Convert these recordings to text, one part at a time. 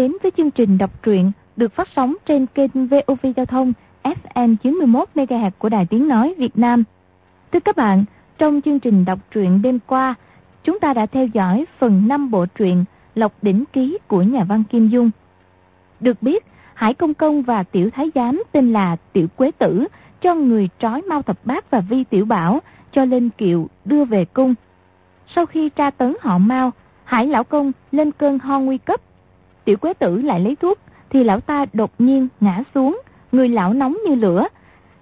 đến với chương trình đọc truyện được phát sóng trên kênh VOV Giao thông FM 91 MHz của Đài Tiếng nói Việt Nam. Thưa các bạn, trong chương trình đọc truyện đêm qua, chúng ta đã theo dõi phần 5 bộ truyện Lộc đỉnh ký của nhà văn Kim Dung. Được biết, Hải Công Công và Tiểu Thái Giám tên là Tiểu Quế Tử cho người trói Mao Thập Bát và Vi Tiểu Bảo cho lên kiệu đưa về cung. Sau khi tra tấn họ Mao, Hải Lão Công lên cơn ho nguy cấp. Tiểu Quế Tử lại lấy thuốc, thì lão ta đột nhiên ngã xuống, người lão nóng như lửa.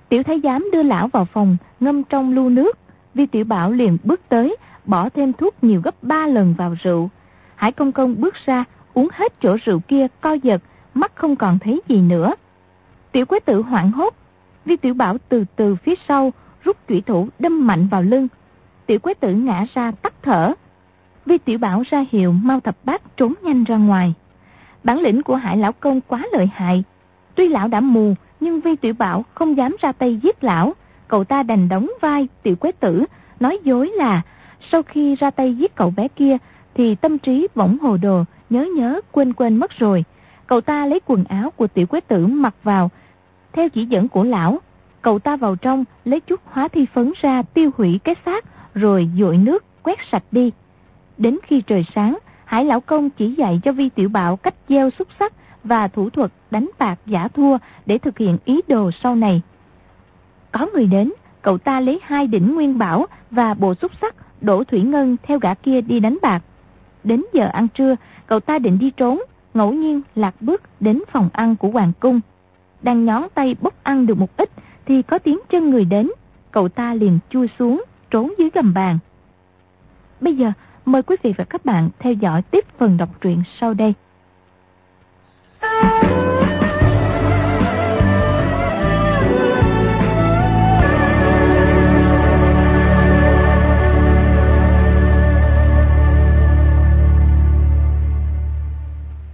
Tiểu Thái Giám đưa lão vào phòng, ngâm trong lu nước. Vi Tiểu Bảo liền bước tới, bỏ thêm thuốc nhiều gấp ba lần vào rượu. Hải Công Công bước ra, uống hết chỗ rượu kia, co giật, mắt không còn thấy gì nữa. Tiểu Quế Tử hoảng hốt, Vi Tiểu Bảo từ từ phía sau, rút chủy thủ đâm mạnh vào lưng. Tiểu Quế Tử ngã ra tắt thở. Vi Tiểu Bảo ra hiệu mau thập bát trốn nhanh ra ngoài. Bản lĩnh của Hải Lão Công quá lợi hại. Tuy lão đã mù, nhưng Vi Tiểu Bảo không dám ra tay giết lão. Cậu ta đành đóng vai Tiểu Quế Tử, nói dối là sau khi ra tay giết cậu bé kia thì tâm trí bỗng hồ đồ, nhớ nhớ quên quên mất rồi. Cậu ta lấy quần áo của Tiểu Quế Tử mặc vào. Theo chỉ dẫn của lão, cậu ta vào trong lấy chút hóa thi phấn ra tiêu hủy cái xác rồi dội nước quét sạch đi. Đến khi trời sáng, Hải Lão Công chỉ dạy cho Vi Tiểu Bảo cách gieo xúc sắc và thủ thuật đánh bạc giả thua để thực hiện ý đồ sau này. Có người đến, cậu ta lấy hai đỉnh nguyên bảo và bộ xúc sắc đổ thủy ngân theo gã kia đi đánh bạc. Đến giờ ăn trưa, cậu ta định đi trốn, ngẫu nhiên lạc bước đến phòng ăn của Hoàng Cung. Đang nhón tay bốc ăn được một ít thì có tiếng chân người đến, cậu ta liền chui xuống, trốn dưới gầm bàn. Bây giờ, mời quý vị và các bạn theo dõi tiếp phần đọc truyện sau đây.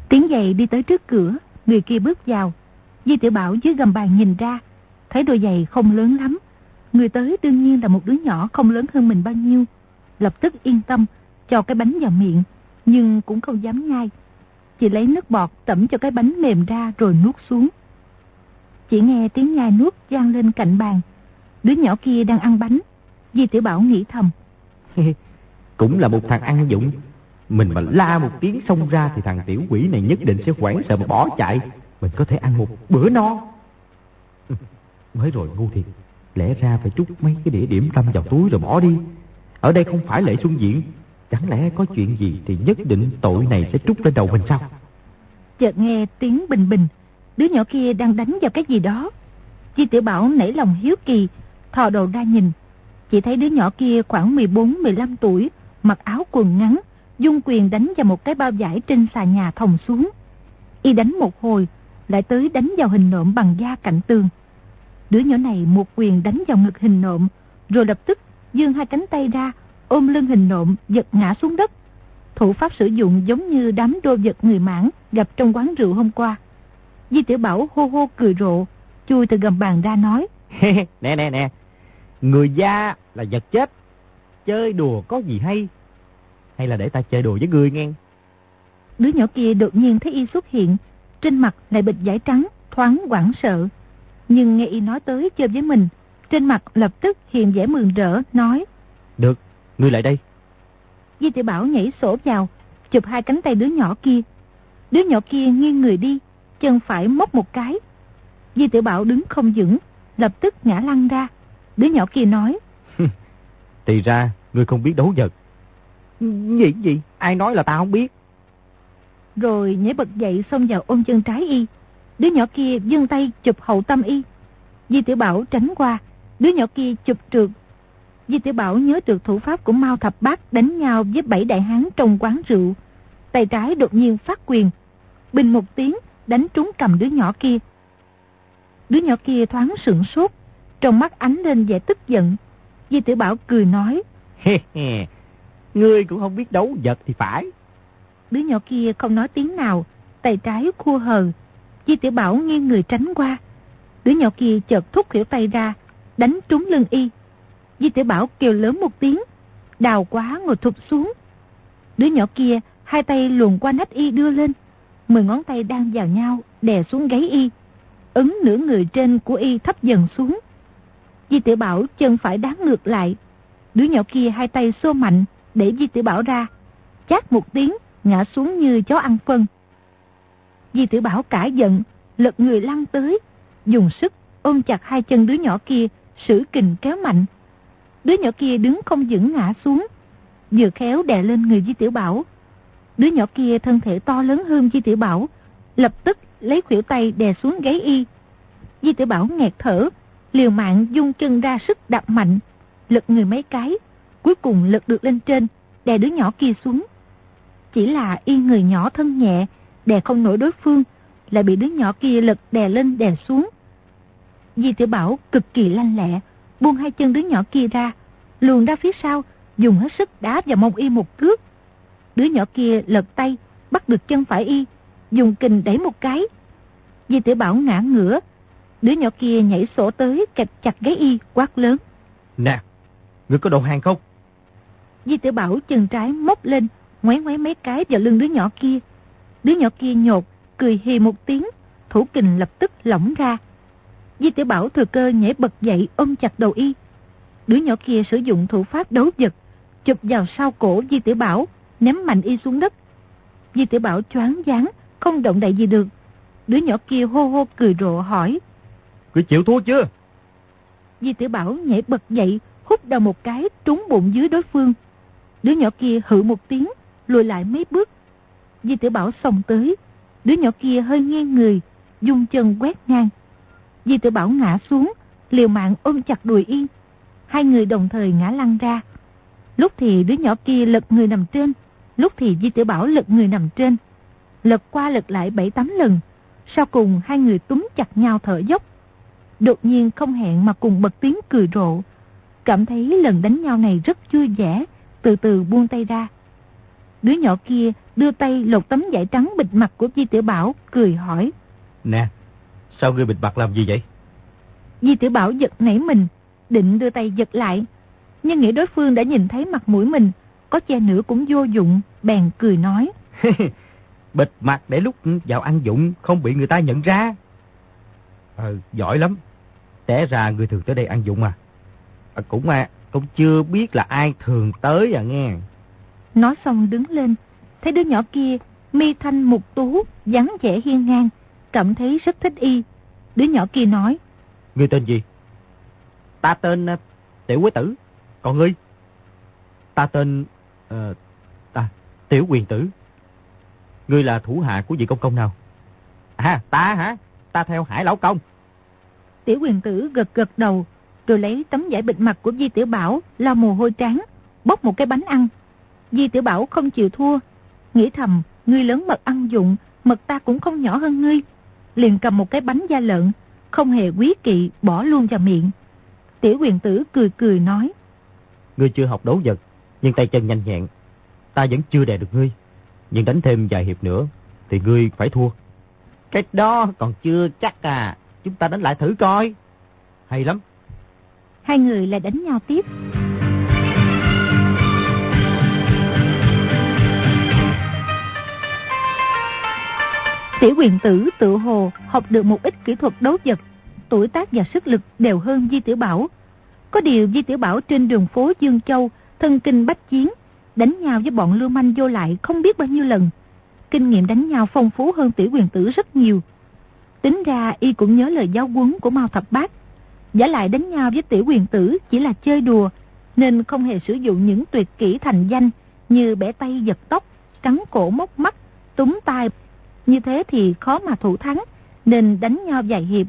Tiếng giày đi tới trước cửa, người kia bước vào. Di tiểu Bảo dưới gầm bàn nhìn ra, thấy đôi giày không lớn lắm. Người tới đương nhiên là một đứa nhỏ không lớn hơn mình bao nhiêu. Lập tức yên tâm, cho cái bánh vào miệng, nhưng cũng không dám nhai. Chỉ lấy nước bọt tẩm cho cái bánh mềm ra rồi nuốt xuống. Chỉ nghe tiếng nhai nuốt gian lên cạnh bàn. Đứa nhỏ kia đang ăn bánh. Di tiểu Bảo nghĩ thầm. cũng là một thằng ăn dụng. Mình mà la một tiếng xông ra thì thằng tiểu quỷ này nhất định sẽ quảng sợ mà bỏ chạy. Mình có thể ăn một bữa no. Mới rồi ngu thiệt. Lẽ ra phải chút mấy cái địa điểm tâm vào túi rồi bỏ đi. Ở đây không phải lễ xuân diễn. Chẳng lẽ có chuyện gì thì nhất định tội này sẽ trút lên đầu mình sao? Chợt nghe tiếng bình bình. Đứa nhỏ kia đang đánh vào cái gì đó. chi tiểu Bảo nảy lòng hiếu kỳ, thò đầu ra nhìn. Chỉ thấy đứa nhỏ kia khoảng 14-15 tuổi, mặc áo quần ngắn, dung quyền đánh vào một cái bao vải trên xà nhà thòng xuống. Y đánh một hồi, lại tới đánh vào hình nộm bằng da cạnh tường. Đứa nhỏ này một quyền đánh vào ngực hình nộm, rồi lập tức dương hai cánh tay ra, ôm lưng hình nộm, giật ngã xuống đất. Thủ pháp sử dụng giống như đám đô vật người mãn gặp trong quán rượu hôm qua. Di tiểu Bảo hô hô cười rộ, chui từ gầm bàn ra nói. nè nè nè, người da là vật chết, chơi đùa có gì hay? Hay là để ta chơi đùa với người nghe? Đứa nhỏ kia đột nhiên thấy y xuất hiện, trên mặt lại bịch giải trắng, thoáng quảng sợ. Nhưng nghe y nói tới chơi với mình, trên mặt lập tức hiện vẻ mừng rỡ, nói. Được, ngươi lại đây. Di tiểu Bảo nhảy sổ vào, chụp hai cánh tay đứa nhỏ kia. Đứa nhỏ kia nghiêng người đi, chân phải móc một cái. Di tiểu Bảo đứng không vững, lập tức ngã lăn ra. Đứa nhỏ kia nói. Thì ra, ngươi không biết đấu vật. Gì gì? Ai nói là ta không biết? Rồi nhảy bật dậy xông vào ôm chân trái y. Đứa nhỏ kia giương tay chụp hậu tâm y. Di tiểu Bảo tránh qua, đứa nhỏ kia chụp trượt. Di tiểu Bảo nhớ được thủ pháp của Mao Thập Bát đánh nhau với bảy đại hán trong quán rượu. Tay trái đột nhiên phát quyền, bình một tiếng đánh trúng cầm đứa nhỏ kia. Đứa nhỏ kia thoáng sửng sốt, trong mắt ánh lên vẻ tức giận. Di tiểu Bảo cười nói. Ngươi cũng không biết đấu vật thì phải. Đứa nhỏ kia không nói tiếng nào, tay trái khua hờ. Di tiểu Bảo nghiêng người tránh qua. Đứa nhỏ kia chợt thúc khỉu tay ra, đánh trúng lưng y. Di tiểu Bảo kêu lớn một tiếng, đào quá ngồi thụp xuống. Đứa nhỏ kia hai tay luồn qua nách y đưa lên, Mười ngón tay đang vào nhau, đè xuống gáy y. Ứng nửa người trên của y thấp dần xuống. Di tiểu Bảo chân phải đá ngược lại. Đứa nhỏ kia hai tay xô mạnh, để Di tiểu Bảo ra. Chát một tiếng, ngã xuống như chó ăn phân. Di tiểu Bảo cả giận, lật người lăn tới, dùng sức ôm chặt hai chân đứa nhỏ kia, sử kình kéo mạnh. Đứa nhỏ kia đứng không vững ngã xuống, vừa khéo đè lên người Di Tiểu Bảo. Đứa nhỏ kia thân thể to lớn hơn Di Tiểu Bảo, lập tức lấy khuỷu tay đè xuống gáy y. Di Tiểu Bảo nghẹt thở, liều mạng dung chân ra sức đạp mạnh, lật người mấy cái, cuối cùng lật được lên trên, đè đứa nhỏ kia xuống. Chỉ là y người nhỏ thân nhẹ, đè không nổi đối phương, lại bị đứa nhỏ kia lật đè lên đè xuống. Di Tiểu Bảo cực kỳ lanh lẹ, buông hai chân đứa nhỏ kia ra, luồn ra phía sau, dùng hết sức đá vào mông y một cước. Đứa nhỏ kia lật tay, bắt được chân phải y, dùng kình đẩy một cái. Di tiểu Bảo ngã ngửa, đứa nhỏ kia nhảy sổ tới kẹp chặt gáy y, quát lớn. Nè, ngươi có đầu hàng không? Di tiểu Bảo chân trái móc lên, ngoáy ngoáy mấy cái vào lưng đứa nhỏ kia. Đứa nhỏ kia nhột, cười hì một tiếng, thủ kình lập tức lỏng ra. Di tiểu Bảo thừa cơ nhảy bật dậy ôm chặt đầu y. Đứa nhỏ kia sử dụng thủ pháp đấu vật, chụp vào sau cổ Di tiểu Bảo, ném mạnh y xuống đất. Di tiểu Bảo choáng váng, không động đậy gì được. Đứa nhỏ kia hô hô cười rộ hỏi. Cứ chịu thua chưa? Di tiểu Bảo nhảy bật dậy, hút đầu một cái trúng bụng dưới đối phương. Đứa nhỏ kia hự một tiếng, lùi lại mấy bước. Di tiểu Bảo xông tới, đứa nhỏ kia hơi nghiêng người, dùng chân quét ngang. Di tiểu Bảo ngã xuống, liều mạng ôm chặt đùi yên. Hai người đồng thời ngã lăn ra. Lúc thì đứa nhỏ kia lật người nằm trên, lúc thì Di tiểu Bảo lật người nằm trên. Lật qua lật lại bảy tám lần, sau cùng hai người túm chặt nhau thở dốc. Đột nhiên không hẹn mà cùng bật tiếng cười rộ. Cảm thấy lần đánh nhau này rất vui vẻ, từ từ buông tay ra. Đứa nhỏ kia đưa tay lột tấm vải trắng bịt mặt của Di Tiểu Bảo, cười hỏi. Nè, sao ngươi bịt mặt làm gì vậy? Di Tiểu Bảo giật nảy mình, định đưa tay giật lại. Nhưng nghĩ đối phương đã nhìn thấy mặt mũi mình, có che nữa cũng vô dụng, bèn cười nói. bịt mặt để lúc vào ăn dụng không bị người ta nhận ra. Ờ, giỏi lắm. Té ra người thường tới đây ăn dụng à. à cũng à, cũng chưa biết là ai thường tới à nghe. Nói xong đứng lên, thấy đứa nhỏ kia, mi thanh mục tú, dáng vẻ hiên ngang, cảm thấy rất thích y. Đứa nhỏ kia nói. Ngươi tên gì? Ta tên uh, Tiểu Quế Tử. Còn ngươi? Ta tên... Uh, ta, Tiểu Quyền Tử. Ngươi là thủ hạ của vị công công nào? À, ta hả? Ta theo Hải Lão Công. Tiểu Quyền Tử gật gật đầu, rồi lấy tấm vải bịt mặt của Di Tiểu Bảo, lau mồ hôi trắng, bóc một cái bánh ăn. Di Tiểu Bảo không chịu thua, nghĩ thầm, ngươi lớn mật ăn dụng, mật ta cũng không nhỏ hơn ngươi. Liền cầm một cái bánh da lợn, không hề quý kỵ, bỏ luôn vào miệng. Tiểu quyền tử cười cười nói. Ngươi chưa học đấu vật, nhưng tay chân nhanh nhẹn. Ta vẫn chưa đè được ngươi. Nhưng đánh thêm vài hiệp nữa, thì ngươi phải thua. Cái đó còn chưa chắc à. Chúng ta đánh lại thử coi. Hay lắm. Hai người lại đánh nhau tiếp. Sĩ quyền tử tự hồ học được một ít kỹ thuật đấu vật, tuổi tác và sức lực đều hơn Di Tiểu Bảo. Có điều Di Tiểu Bảo trên đường phố Dương Châu, thân kinh bách chiến, đánh nhau với bọn lưu manh vô lại không biết bao nhiêu lần. Kinh nghiệm đánh nhau phong phú hơn tiểu quyền tử rất nhiều. Tính ra y cũng nhớ lời giáo quấn của Mao Thập Bát. Giả lại đánh nhau với tiểu quyền tử chỉ là chơi đùa, nên không hề sử dụng những tuyệt kỹ thành danh như bẻ tay giật tóc, cắn cổ móc mắt, túm tai như thế thì khó mà thủ thắng, nên đánh nhau vài hiệp.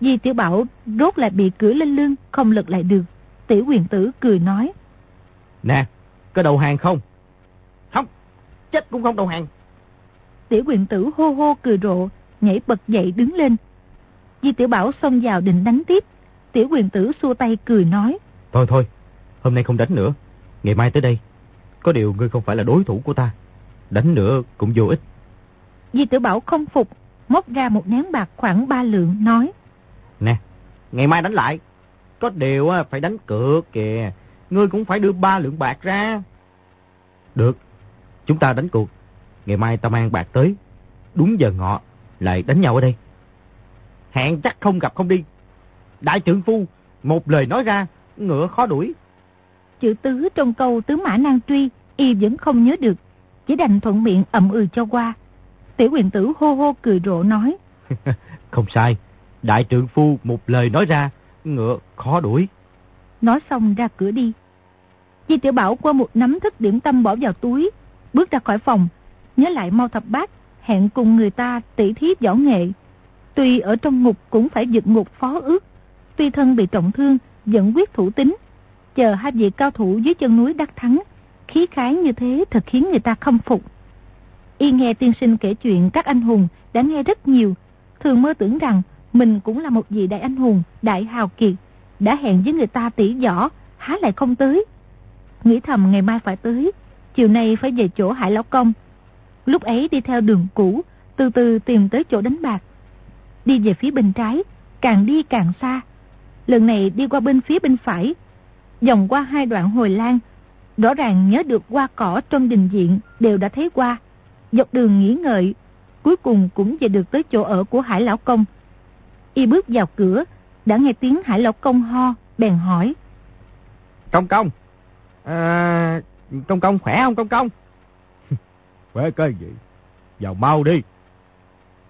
Di Tiểu Bảo rốt lại bị cưỡi lên lưng, không lực lại được. Tiểu quyền tử cười nói. Nè, có đầu hàng không? Không, chết cũng không đầu hàng. Tiểu quyền tử hô hô cười rộ, nhảy bật dậy đứng lên. Di Tiểu Bảo xông vào định đánh tiếp. Tiểu quyền tử xua tay cười nói. Thôi thôi, hôm nay không đánh nữa. Ngày mai tới đây. Có điều ngươi không phải là đối thủ của ta. Đánh nữa cũng vô ích. Di Tử Bảo không phục, móc ra một nén bạc khoảng ba lượng, nói. Nè, ngày mai đánh lại. Có điều phải đánh cược kìa. Ngươi cũng phải đưa ba lượng bạc ra. Được, chúng ta đánh cuộc. Ngày mai ta mang bạc tới. đúng giờ ngọ, lại đánh nhau ở đây. Hẹn chắc không gặp không đi. Đại trưởng phu, một lời nói ra, ngựa khó đuổi. Chữ tứ trong câu tứ mã nan truy, y vẫn không nhớ được, chỉ đành thuận miệng ậm ừ cho qua. Tiểu quyền tử hô hô cười rộ nói. không sai, đại trưởng phu một lời nói ra, ngựa khó đuổi. Nói xong ra cửa đi. Di tiểu bảo qua một nắm thức điểm tâm bỏ vào túi, bước ra khỏi phòng, nhớ lại mau thập bát, hẹn cùng người ta tỉ thí võ nghệ. Tuy ở trong ngục cũng phải dựng ngục phó ước, tuy thân bị trọng thương, vẫn quyết thủ tính. Chờ hai vị cao thủ dưới chân núi đắc thắng, khí khái như thế thật khiến người ta khâm phục. Y nghe tiên sinh kể chuyện các anh hùng đã nghe rất nhiều, thường mơ tưởng rằng mình cũng là một vị đại anh hùng, đại hào kiệt, đã hẹn với người ta tỉ võ, há lại không tới. Nghĩ thầm ngày mai phải tới, chiều nay phải về chỗ Hải Lão Công. Lúc ấy đi theo đường cũ, từ từ tìm tới chỗ đánh bạc. Đi về phía bên trái, càng đi càng xa. Lần này đi qua bên phía bên phải, dòng qua hai đoạn hồi lan, rõ ràng nhớ được qua cỏ trong đình diện đều đã thấy qua. Dọc đường nghỉ ngợi, cuối cùng cũng về được tới chỗ ở của Hải Lão Công. Y bước vào cửa, đã nghe tiếng Hải Lão Công ho, bèn hỏi. Công công, à, công công khỏe không công công? khỏe cái gì? Vào mau đi.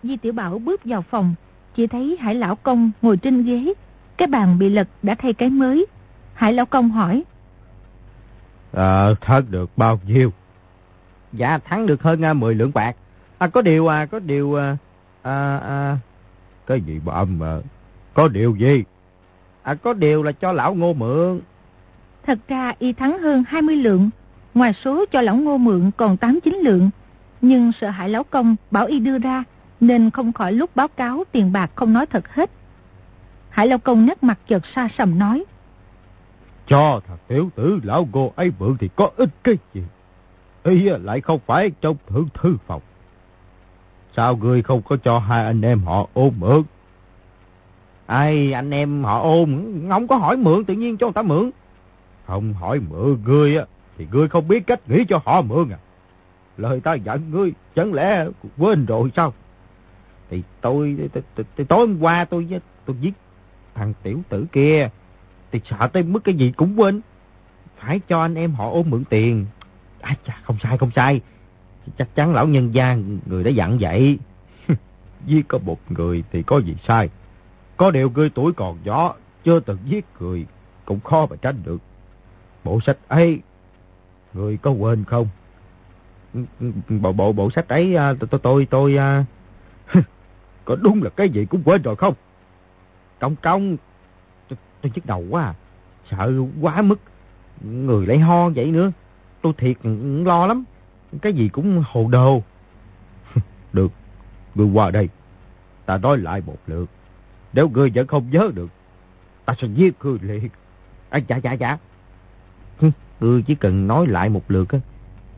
Di Tiểu Bảo bước vào phòng, chỉ thấy Hải Lão Công ngồi trên ghế, cái bàn bị lật đã thay cái mới. Hải Lão Công hỏi. À, thắng được bao nhiêu? Dạ, thắng được hơn uh, 10 lượng bạc. À, có điều, à, có điều, à, à, à... Cái gì mà âm mà? Có điều gì? À, có điều là cho lão ngô mượn. Thật ra y thắng hơn 20 lượng, ngoài số cho lão ngô mượn còn 8-9 lượng. Nhưng sợ hại lão công bảo y đưa ra, nên không khỏi lúc báo cáo tiền bạc không nói thật hết. Hải Lão Công nét mặt chợt xa sầm nói. Cho thằng tiểu tử lão ngô ấy mượn thì có ích cái gì? Y lại không phải trong thượng thư phòng. Sao ngươi không có cho hai anh em họ ôm mượn? Ai anh em họ ôm, không có hỏi mượn tự nhiên cho người ta mượn. Không hỏi mượn ngươi á, thì ngươi không biết cách nghĩ cho họ mượn à. Lời ta dặn ngươi, chẳng lẽ quên rồi sao? Thì tôi, thì tối hôm qua tôi tôi giết thằng tiểu tử kia, thì sợ tới mức cái gì cũng quên. Phải cho anh em họ ôm mượn tiền. À, chà, không sai, không sai. Chắc chắn lão nhân gia người đã dặn vậy. giết có một người thì có gì sai. Có điều ngươi tuổi còn nhỏ, chưa từng giết người, cũng khó mà tránh được. Bộ sách ấy, người có quên không? Bộ bộ bộ sách ấy, à, tôi tôi tôi... À, có đúng là cái gì cũng quên rồi không? Công công, tôi, tôi nhức đầu quá à. Sợ quá mức, người lại ho vậy nữa. Tôi thiệt lo lắm, cái gì cũng hồ đồ. được, ngươi qua đây, ta nói lại một lượt. Nếu ngươi vẫn không nhớ được, ta sẽ giết ngươi liền. À, dạ, dạ, dạ. Ngươi chỉ cần nói lại một lượt á,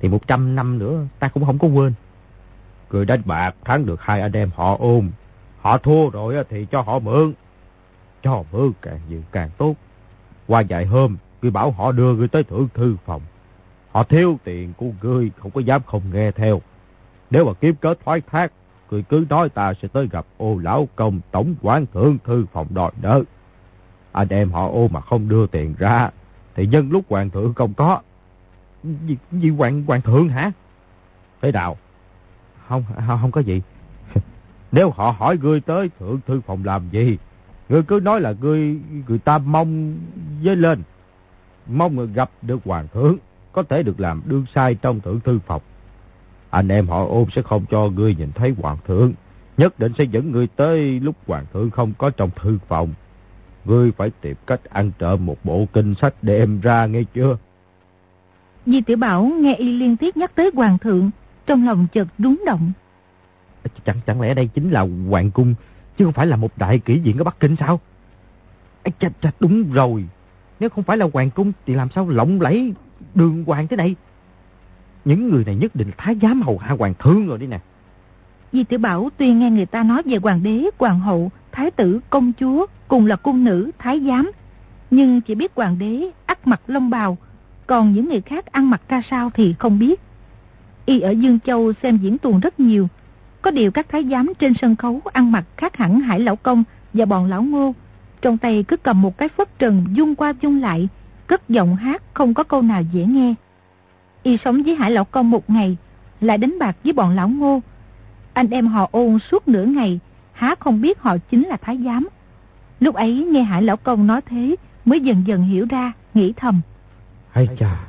thì một trăm năm nữa ta cũng không có quên. Ngươi đánh bạc thắng được hai anh em họ ôm. Họ thua rồi thì cho họ mượn. Cho mượn càng nhiều càng tốt. Qua vài hôm, ngươi bảo họ đưa ngươi tới thượng thư phòng. Họ thiếu tiền của ngươi, không có dám không nghe theo. Nếu mà kiếm kết thoái thác, ngươi cứ nói ta sẽ tới gặp ô lão công tổng quản thượng thư phòng đòi nợ. Anh em họ ô mà không đưa tiền ra, thì nhân lúc hoàng thượng không có. Gì, gì hoàng, hoàng thượng hả? Thế nào? Không, không có gì. Nếu họ hỏi ngươi tới thượng thư phòng làm gì, ngươi cứ nói là ngươi người ta mong với lên. Mong người gặp được hoàng thượng, có thể được làm đương sai trong thượng thư phòng. Anh em họ ôm sẽ không cho ngươi nhìn thấy hoàng thượng, nhất định sẽ dẫn ngươi tới lúc hoàng thượng không có trong thư phòng. Ngươi phải tìm cách ăn trộm một bộ kinh sách đem ra nghe chưa? Di tiểu Bảo nghe y liên tiếp nhắc tới hoàng thượng, trong lòng chợt rúng động. Chẳng chẳng lẽ đây chính là hoàng cung, chứ không phải là một đại kỷ diện ở Bắc Kinh sao? Chà, chà, đúng rồi, nếu không phải là hoàng cung thì làm sao lộng lẫy đường hoàng thế này? Những người này nhất định là thái giám hầu hạ hoàng thương rồi đi nè. Di tiểu Bảo tuy nghe người ta nói về hoàng đế, hoàng hậu, thái tử, công chúa, cùng là cung nữ, thái giám, nhưng chỉ biết hoàng đế ắt mặt lông bào, còn những người khác ăn mặc ra sao thì không biết. Y ở Dương Châu xem diễn tuồng rất nhiều, Có điều các thái giám trên sân khấu ăn mặc khác hẳn Hải Lão Công và bọn Lão Ngô. Trong tay cứ cầm một cái phất trần dung qua dung lại, cất giọng hát không có câu nào dễ nghe. Y sống với Hải Lão Công một ngày, lại đánh bạc với bọn Lão Ngô. Anh em họ ôn suốt nửa ngày, há không biết họ chính là thái giám. Lúc ấy nghe Hải Lão Công nói thế, mới dần dần hiểu ra, nghĩ thầm. Hay chà,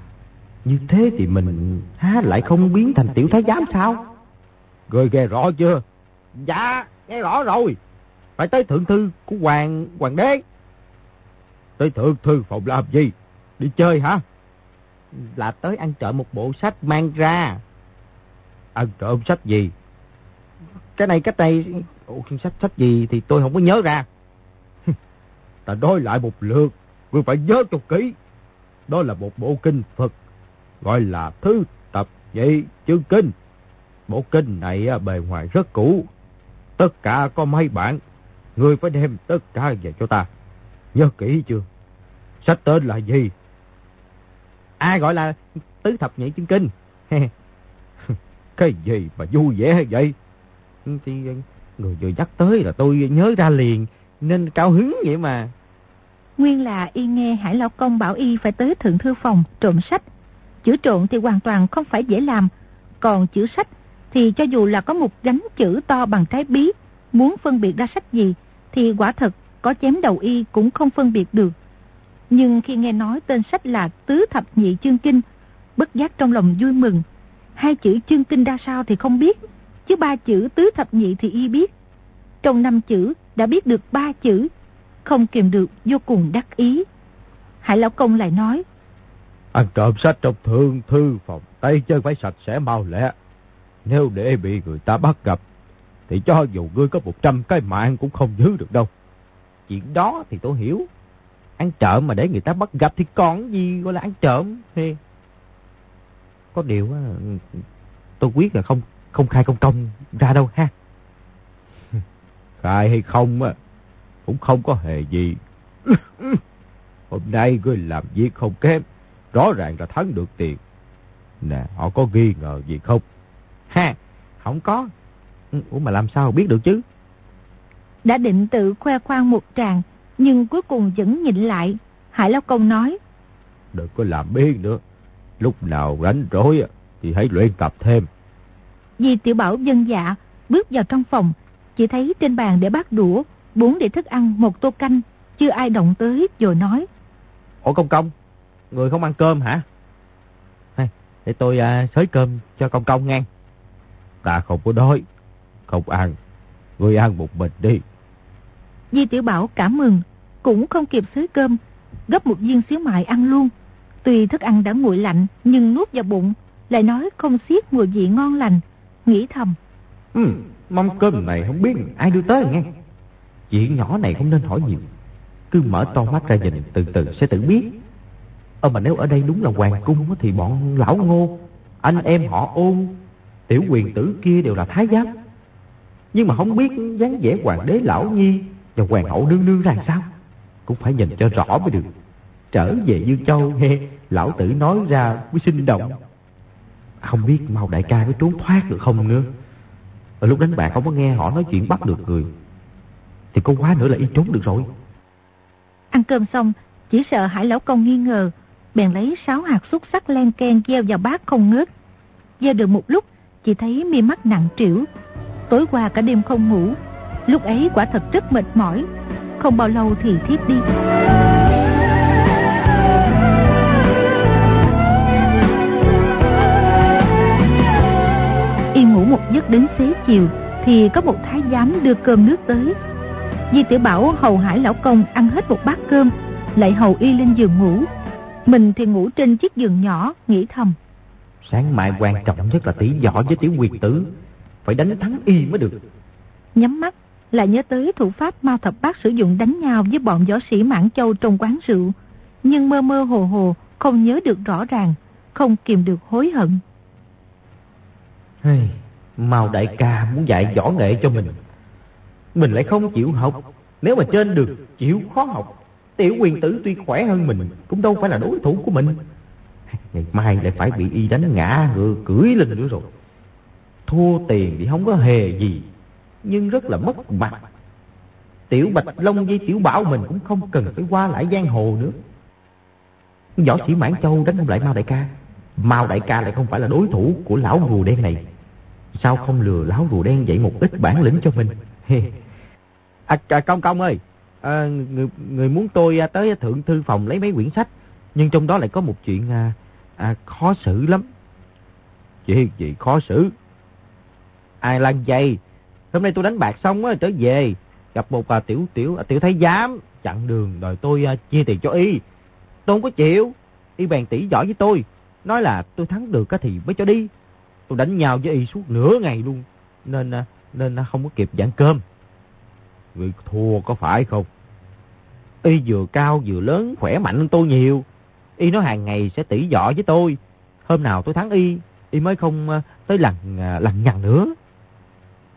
như thế thì mình há lại không biến thành tiểu thái giám sao? Rồi ghê rõ chưa? Dạ, nghe rõ rồi. Phải tới thượng thư của hoàng hoàng đế. Tới thượng thư phòng làm gì? Đi chơi hả? Là tới ăn trộm một bộ sách mang ra. Ăn trộm sách gì? Cái này, cái này, Ủa, sách sách gì thì tôi không có nhớ ra. Ta nói lại một lượt, ngươi phải nhớ cho kỹ. Đó là một bộ kinh Phật, gọi là Thứ Tập vậy Chương Kinh. Bộ kinh này bề ngoài rất cũ, tất cả có mấy bản, ngươi phải đem tất cả về cho ta. Nhớ kỹ chưa? Sách tên là gì? Ai gọi là Tứ Thập Nhị chân Kinh? Cái gì mà vui vẻ vậy? Thì ờ, người vừa nhắc tới là tôi nhớ ra liền, nên cao hứng vậy mà. Nguyên là y nghe Hải Lão Công bảo y phải tới thượng thư phòng trộm sách. Chữ trộn thì hoàn toàn không phải dễ làm, còn chữ sách thì cho dù là có một gánh chữ to bằng trái bí, muốn phân biệt ra sách gì thì quả thật có chém đầu y cũng không phân biệt được. Nhưng khi nghe nói tên sách là Tứ Thập Nhị Chương Kinh, bất giác trong lòng vui mừng. Hai chữ chương kinh ra sao thì không biết, chứ ba chữ Tứ Thập Nhị thì y biết. Trong năm chữ đã biết được ba chữ, không kiềm được vô cùng đắc ý. Hải Lão Công lại nói, Ăn trộm sách trong thương thư phòng, tay chân phải sạch sẽ mau lẹ. Nếu để bị người ta bắt gặp, thì cho dù ngươi có một trăm cái mạng cũng không giữ được đâu. Chuyện đó thì tôi hiểu. Ăn trộm mà để người ta bắt gặp thì còn gì gọi là ăn trộm. Thì... Có điều tôi quyết là không không khai công công ra đâu ha. Khai hay không á, cũng không có hề gì. Hôm nay ngươi làm việc không kém, rõ ràng là thắng được tiền. Nè, họ có nghi ngờ gì không? Ha, không có. Ủa mà làm sao biết được chứ? Đã định tự khoe khoang một tràng, nhưng cuối cùng vẫn nhịn lại. Hải Lão Công nói. Đừng có làm biên nữa. Lúc nào rảnh rỗi thì hãy luyện tập thêm. Di Tiểu Bảo dân dạ, bước vào trong phòng, chỉ thấy trên bàn để bát đũa, bốn đĩa thức ăn, một tô canh, chưa ai động tới rồi nói. Ủa công công, người không ăn cơm hả? Hay, để tôi à, xới cơm cho công công ngang. Ta không có đói, không ăn, người ăn một mình đi. Di Tiểu Bảo cảm mừng, cũng không kịp xới cơm, gấp một viên xíu mại ăn luôn. Tuy thức ăn đã nguội lạnh, nhưng nuốt vào bụng, lại nói không xiết mùi vị ngon lành, nghĩ thầm. Ừ, mâm cơm này không biết ai đưa tới nghe. Chuyện nhỏ này không nên hỏi nhiều. Cứ mở to mắt ra nhìn từ từ sẽ tự biết. Ờ mà nếu ở đây đúng là hoàng cung thì bọn lão ngô, anh em họ ôn, tiểu quyền tử kia đều là thái giám. Nhưng mà không biết dáng vẻ hoàng đế lão nhi và hoàng hậu nương nương ra sao. Cũng phải nhìn cho rõ mới được. Trở về Dương Châu nghe lão tử nói ra mới sinh động. Không biết mau đại ca có trốn thoát được không nữa. Ở lúc đánh bạc không có nghe họ nói chuyện bắt được người. Thì có quá nữa là y trốn được rồi. Ăn cơm xong, chỉ sợ Hải Lão Công nghi ngờ, bèn lấy sáu hạt xúc sắc len ken gieo vào bát không ngớt. Gieo được một lúc, chỉ thấy mi mắt nặng trĩu. Tối qua cả đêm không ngủ, lúc ấy quả thật rất mệt mỏi. Không bao lâu thì thiếp đi. Y ngủ một giấc đến xế chiều, thì có một thái giám đưa cơm nước tới. Di tiểu Bảo hầu hải lão công ăn hết một bát cơm, lại hầu y lên giường ngủ. Mình thì ngủ trên chiếc giường nhỏ, nghĩ thầm. Sáng mai quan trọng nhất là tỷ võ với tiểu quyền tử. Phải đánh thắng y mới được. Nhắm mắt, lại nhớ tới thủ pháp Mao Thập Bát sử dụng đánh nhau với bọn võ sĩ Mãn Châu trong quán rượu. Nhưng mơ mơ hồ hồ, không nhớ được rõ ràng, không kìm được hối hận. Hey, Mao đại ca muốn dạy võ nghệ cho mình. Mình lại không chịu học. Nếu mà trên được chịu khó học, tiểu quyền tử tuy khỏe hơn mình, cũng đâu phải là đối thủ của mình. Ngày mai lại phải bị y đánh ngã ngựa cưỡi lên nữa rồi. Thua tiền thì không có hề gì, nhưng rất là mất mặt. Tiểu Bạch Long với Tiểu Bảo mình cũng không cần phải qua lại giang hồ nữa. Võ sĩ Mãn Châu đánh không lại Mao Đại ca. Mao Đại ca lại không phải là đối thủ của lão rùa đen này. Sao không lừa lão rùa đen dạy một ít bản lĩnh cho mình? à, à, công công ơi, à, người, người muốn tôi à, tới thượng thư phòng lấy mấy quyển sách, nhưng trong đó lại có một chuyện à, à, khó xử lắm. Chuyện gì khó xử? Ai lan dây? Hôm nay tôi đánh bạc xong á trở về, gặp một à, tiểu tiểu à, tiểu thái giám chặn đường đòi tôi à, chia tiền cho y. Tôi không có chịu. Y bèn tỉ giỏi với tôi, nói là tôi thắng được á thì mới cho đi. Tôi đánh nhau với y suốt nửa ngày luôn, nên à, nên à, không có kịp giảng cơm. Người thua có phải không? Y vừa cao vừa lớn, khỏe mạnh hơn tôi nhiều. Y nói hàng ngày sẽ tỉ võ với tôi. Hôm nào tôi thắng Y, Y mới không uh, tới lằng uh, à, lằng nhằng nữa.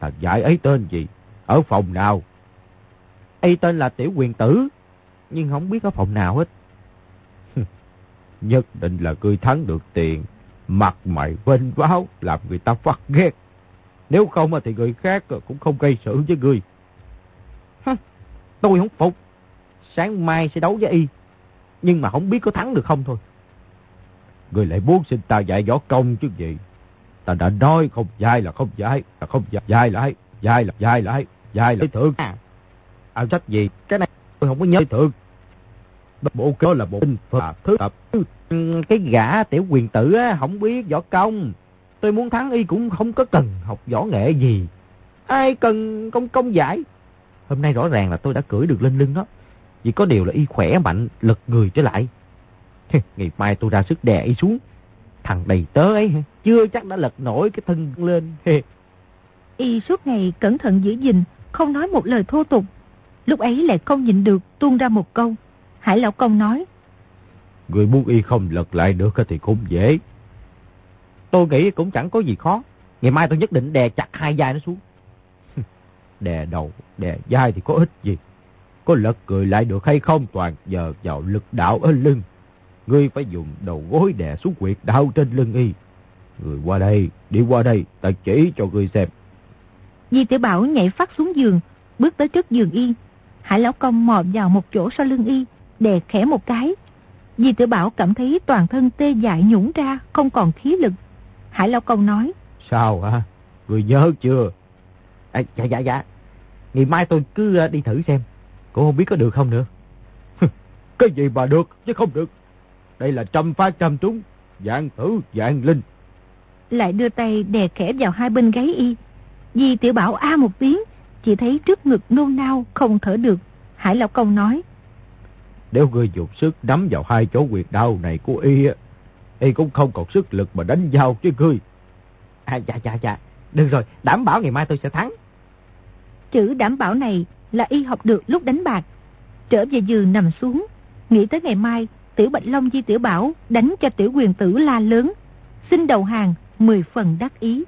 Thằng giải ấy tên gì? Ở phòng nào? Y tên là Tiểu Quyền Tử, nhưng không biết ở phòng nào hết. Nhất định là cười thắng được tiền, mặt mày vênh váo, làm người ta phát ghét. Nếu không thì người khác cũng không gây sự với người Tôi không phục. Sáng mai sẽ đấu với y. Nhưng mà không biết có thắng được không thôi. Người lại muốn xin ta dạy võ công chứ gì. Ta đã nói không dạy là không dạy, là không dạy, dạy lại, dạy là dạy lại, dạy lại thượng. À, à sách gì? Cái này tôi không có nhớ thượng. Bộ đó là bộ Phật thứ tập. Cái gã tiểu quyền tử á, không biết võ công. Tôi muốn thắng y cũng không có cần học võ nghệ gì. Ai cần công công giải. Hôm nay rõ ràng là tôi đã cưỡi được lên lưng đó. Chỉ có điều là y khỏe mạnh, lật người trở lại. Ngày mai tôi ra sức đè y xuống. Thằng đầy tớ ấy chưa chắc đã lật nổi cái thân lên. y suốt ngày cẩn thận giữ gìn, không nói một lời thô tục. Lúc ấy lại không nhịn được tuôn ra một câu. Hải Lão Công nói. Người muốn y không lật lại được thì cũng dễ. Tôi nghĩ cũng chẳng có gì khó. Ngày mai tôi nhất định đè chặt hai vai nó xuống. đè đầu, đè vai thì có ích gì. Có lật người lại được hay không toàn giờ vào lực đạo ở lưng. Ngươi phải dùng đầu gối đè xuống quyệt đau trên lưng y. Người qua đây, đi qua đây, ta chỉ cho ngươi xem. Di tiểu Bảo nhảy phát xuống giường, bước tới trước giường y. Hải lão công mò vào một chỗ sau lưng y, đè khẽ một cái. Di tiểu Bảo cảm thấy toàn thân tê dại nhũng ra, không còn khí lực. Hải lão công nói. Sao hả? Người nhớ chưa? À, dạ dạ dạ. Ngày mai tôi cứ ờ, đi thử xem. Cô không biết có được không nữa. cái gì mà được chứ không được. Đây là trăm phát trăm trúng, dạng tử, dạng linh. Lại đưa tay đè khẽ vào hai bên gáy y. Di tiểu bảo a một tiếng, chỉ thấy trước ngực nôn nao, không thở được. Hải Lão Công nói. Nếu ngươi dùng sức nắm vào hai chỗ quyệt đau này của y, y cũng không còn sức lực mà đánh nhau chứ ngươi. À dạ dạ dạ, được rồi, đảm bảo ngày mai tôi sẽ thắng. Chữ đảm bảo này là y học được lúc đánh bạc. Trở về giường nằm xuống, nghĩ tới ngày mai Tiểu Bạch Long Di Tiểu Bảo đánh cho Tiểu Quyền Tử la lớn, xin đầu hàng, mười phần đắc ý.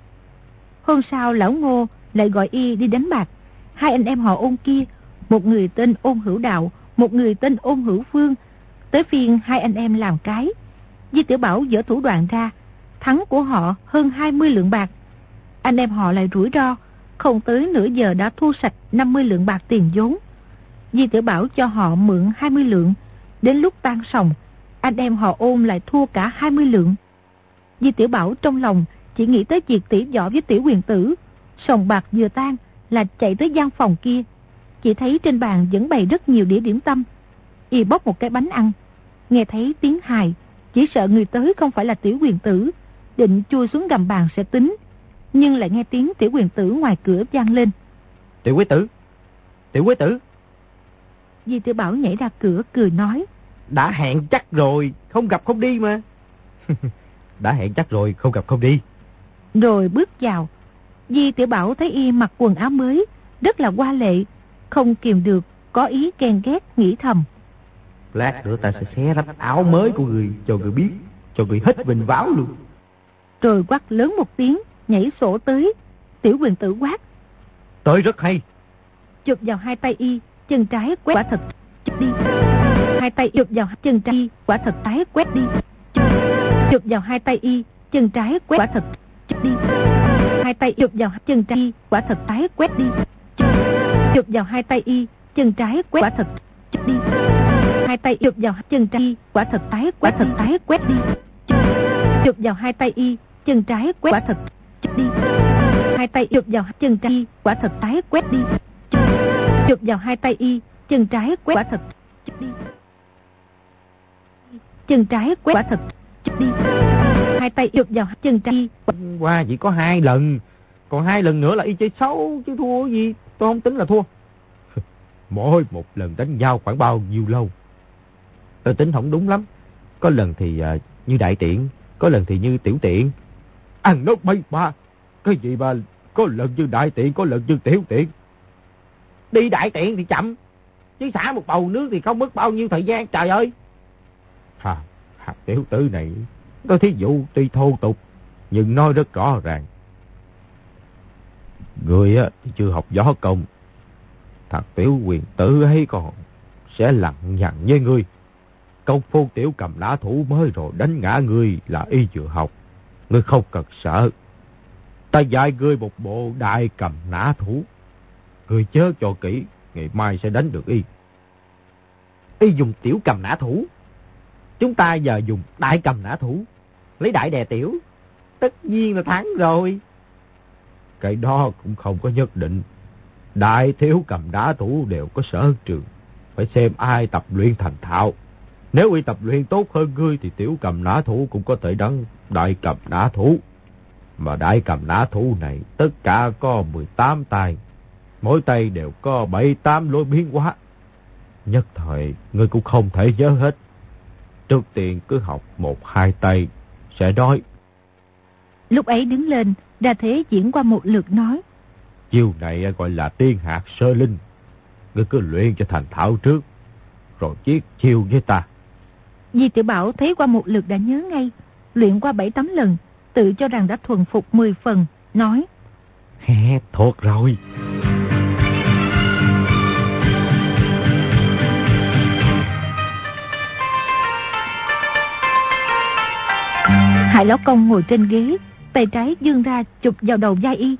Hôm sau lão ngô lại gọi y đi đánh bạc. Hai anh em họ ôn kia, một người tên ôn hữu đạo, một người tên ôn hữu phương. Tới phiên hai anh em làm cái. Di Tiểu Bảo dỡ thủ đoạn ra, thắng của họ hơn 20 lượng bạc. Anh em họ lại rủi ro, không tới nửa giờ đã thu sạch 50 lượng bạc tiền vốn. Di Tiểu Bảo cho họ mượn 20 lượng, đến lúc tan sòng, anh em họ ôm lại thua cả 20 lượng. Di Tiểu Bảo trong lòng chỉ nghĩ tới việc tỉ võ với Tiểu Quyền Tử. Sòng bạc vừa tan là chạy tới gian phòng kia. Chỉ thấy trên bàn vẫn bày rất nhiều đĩa điểm tâm. Y bóc một cái bánh ăn. Nghe thấy tiếng hài, chỉ sợ người tới không phải là Tiểu Quyền Tử. Định chui xuống gầm bàn sẽ tính. Nhưng lại nghe tiếng Tiểu Quyền Tử ngoài cửa vang lên. Tiểu Quý Tử! Tiểu Quý Tử! Di Tiểu Bảo nhảy ra cửa cười nói. Đã hẹn chắc rồi, không gặp không đi mà. Đã hẹn chắc rồi, không gặp không đi. Rồi bước vào. Di Tiểu Bảo thấy y mặc quần áo mới, rất là hoa lệ. Không kìm được, có ý ghen ghét, nghĩ thầm. Lát nữa ta sẽ xé rách áo mới của người cho người biết, cho người hết vinh váo luôn. Rồi quát lớn một tiếng, nhảy sổ tới. Tiểu quyền tử quát. Tới rất hay. Chụp vào hai tay y, chân trái quét quả thật chụp đi. Hai tay chụp vào chân trái, quả thật tái quét đi. Chụp vào hai tay y, chân trái quét quả thật chụp đi. Hai tay chụp vào chân trái, quả thật tái quét đi. Chụp vào hai tay y, chân trái quét quả thật chụp đi. Hai tay chụp vào chân trái, quả thật tái quả thật tái quét đi. Chụp vào hai tay y, chân trái quét quả thật chụp đi. Hai tay chụp vào chân trái, quả thật tái quét đi chụp vào hai tay y chân trái quét quả thật chụp đi. Chân trái quét quả thật chụp đi. Hai tay chụp vào chân trái qua chỉ có hai lần còn hai lần nữa là y chơi xấu chứ thua gì? Tôi không tính là thua. Mỗi một lần đánh nhau khoảng bao nhiêu lâu? Tôi tính không đúng lắm. Có lần thì uh, như đại tiện có lần thì như tiểu tiện. Ăn nốt bay ba. Cái gì mà có lần như đại tiện có lần như tiểu tiện? Đi đại tiện thì chậm. Chứ xả một bầu nước thì không mất bao nhiêu thời gian trời ơi. Hà, hà tiểu tử này có thí dụ tuy thô tục nhưng nói rất rõ ràng. Người thì chưa học gió công. Thằng tiểu quyền tử ấy còn sẽ lặng nhằn với ngươi. Công phu tiểu cầm lá thủ mới rồi đánh ngã ngươi là y vừa học. Ngươi không cần sợ. Ta dạy ngươi một bộ đại cầm nã thủ người chớ cho kỹ, ngày mai sẽ đánh được y y dùng tiểu cầm nã thủ chúng ta giờ dùng đại cầm nã thủ lấy đại đè tiểu tất nhiên là thắng rồi cái đó cũng không có nhất định. Đại thiếu cầm đá thủ đều có sở trường. Phải xem ai tập luyện thành thạo. Nếu y tập luyện tốt hơn ngươi thì tiểu cầm nã thủ cũng có thể đăng đại cầm nã thủ. Mà đại cầm nã thủ này tất cả có 18 tay. Mỗi tay đều có 7-8 lối biến hóa. Nhất thời ngươi cũng không thể nhớ hết. Trước tiên cứ học một hai tay sẽ đói. Lúc ấy đứng lên, Đa Thế diễn qua một lượt nói. Chiêu này gọi là tiên hạt sơ linh. Ngươi cứ luyện cho thành thạo trước, rồi chiết chiêu với ta. Di tiểu Bảo thấy qua một lượt đã nhớ ngay, luyện qua bảy tấm lần, tự cho rằng đã thuần phục 10 phần, nói. He, thuộc rồi. Hải Lão Công ngồi trên ghế, tay trái dương ra chụp vào đầu vai y.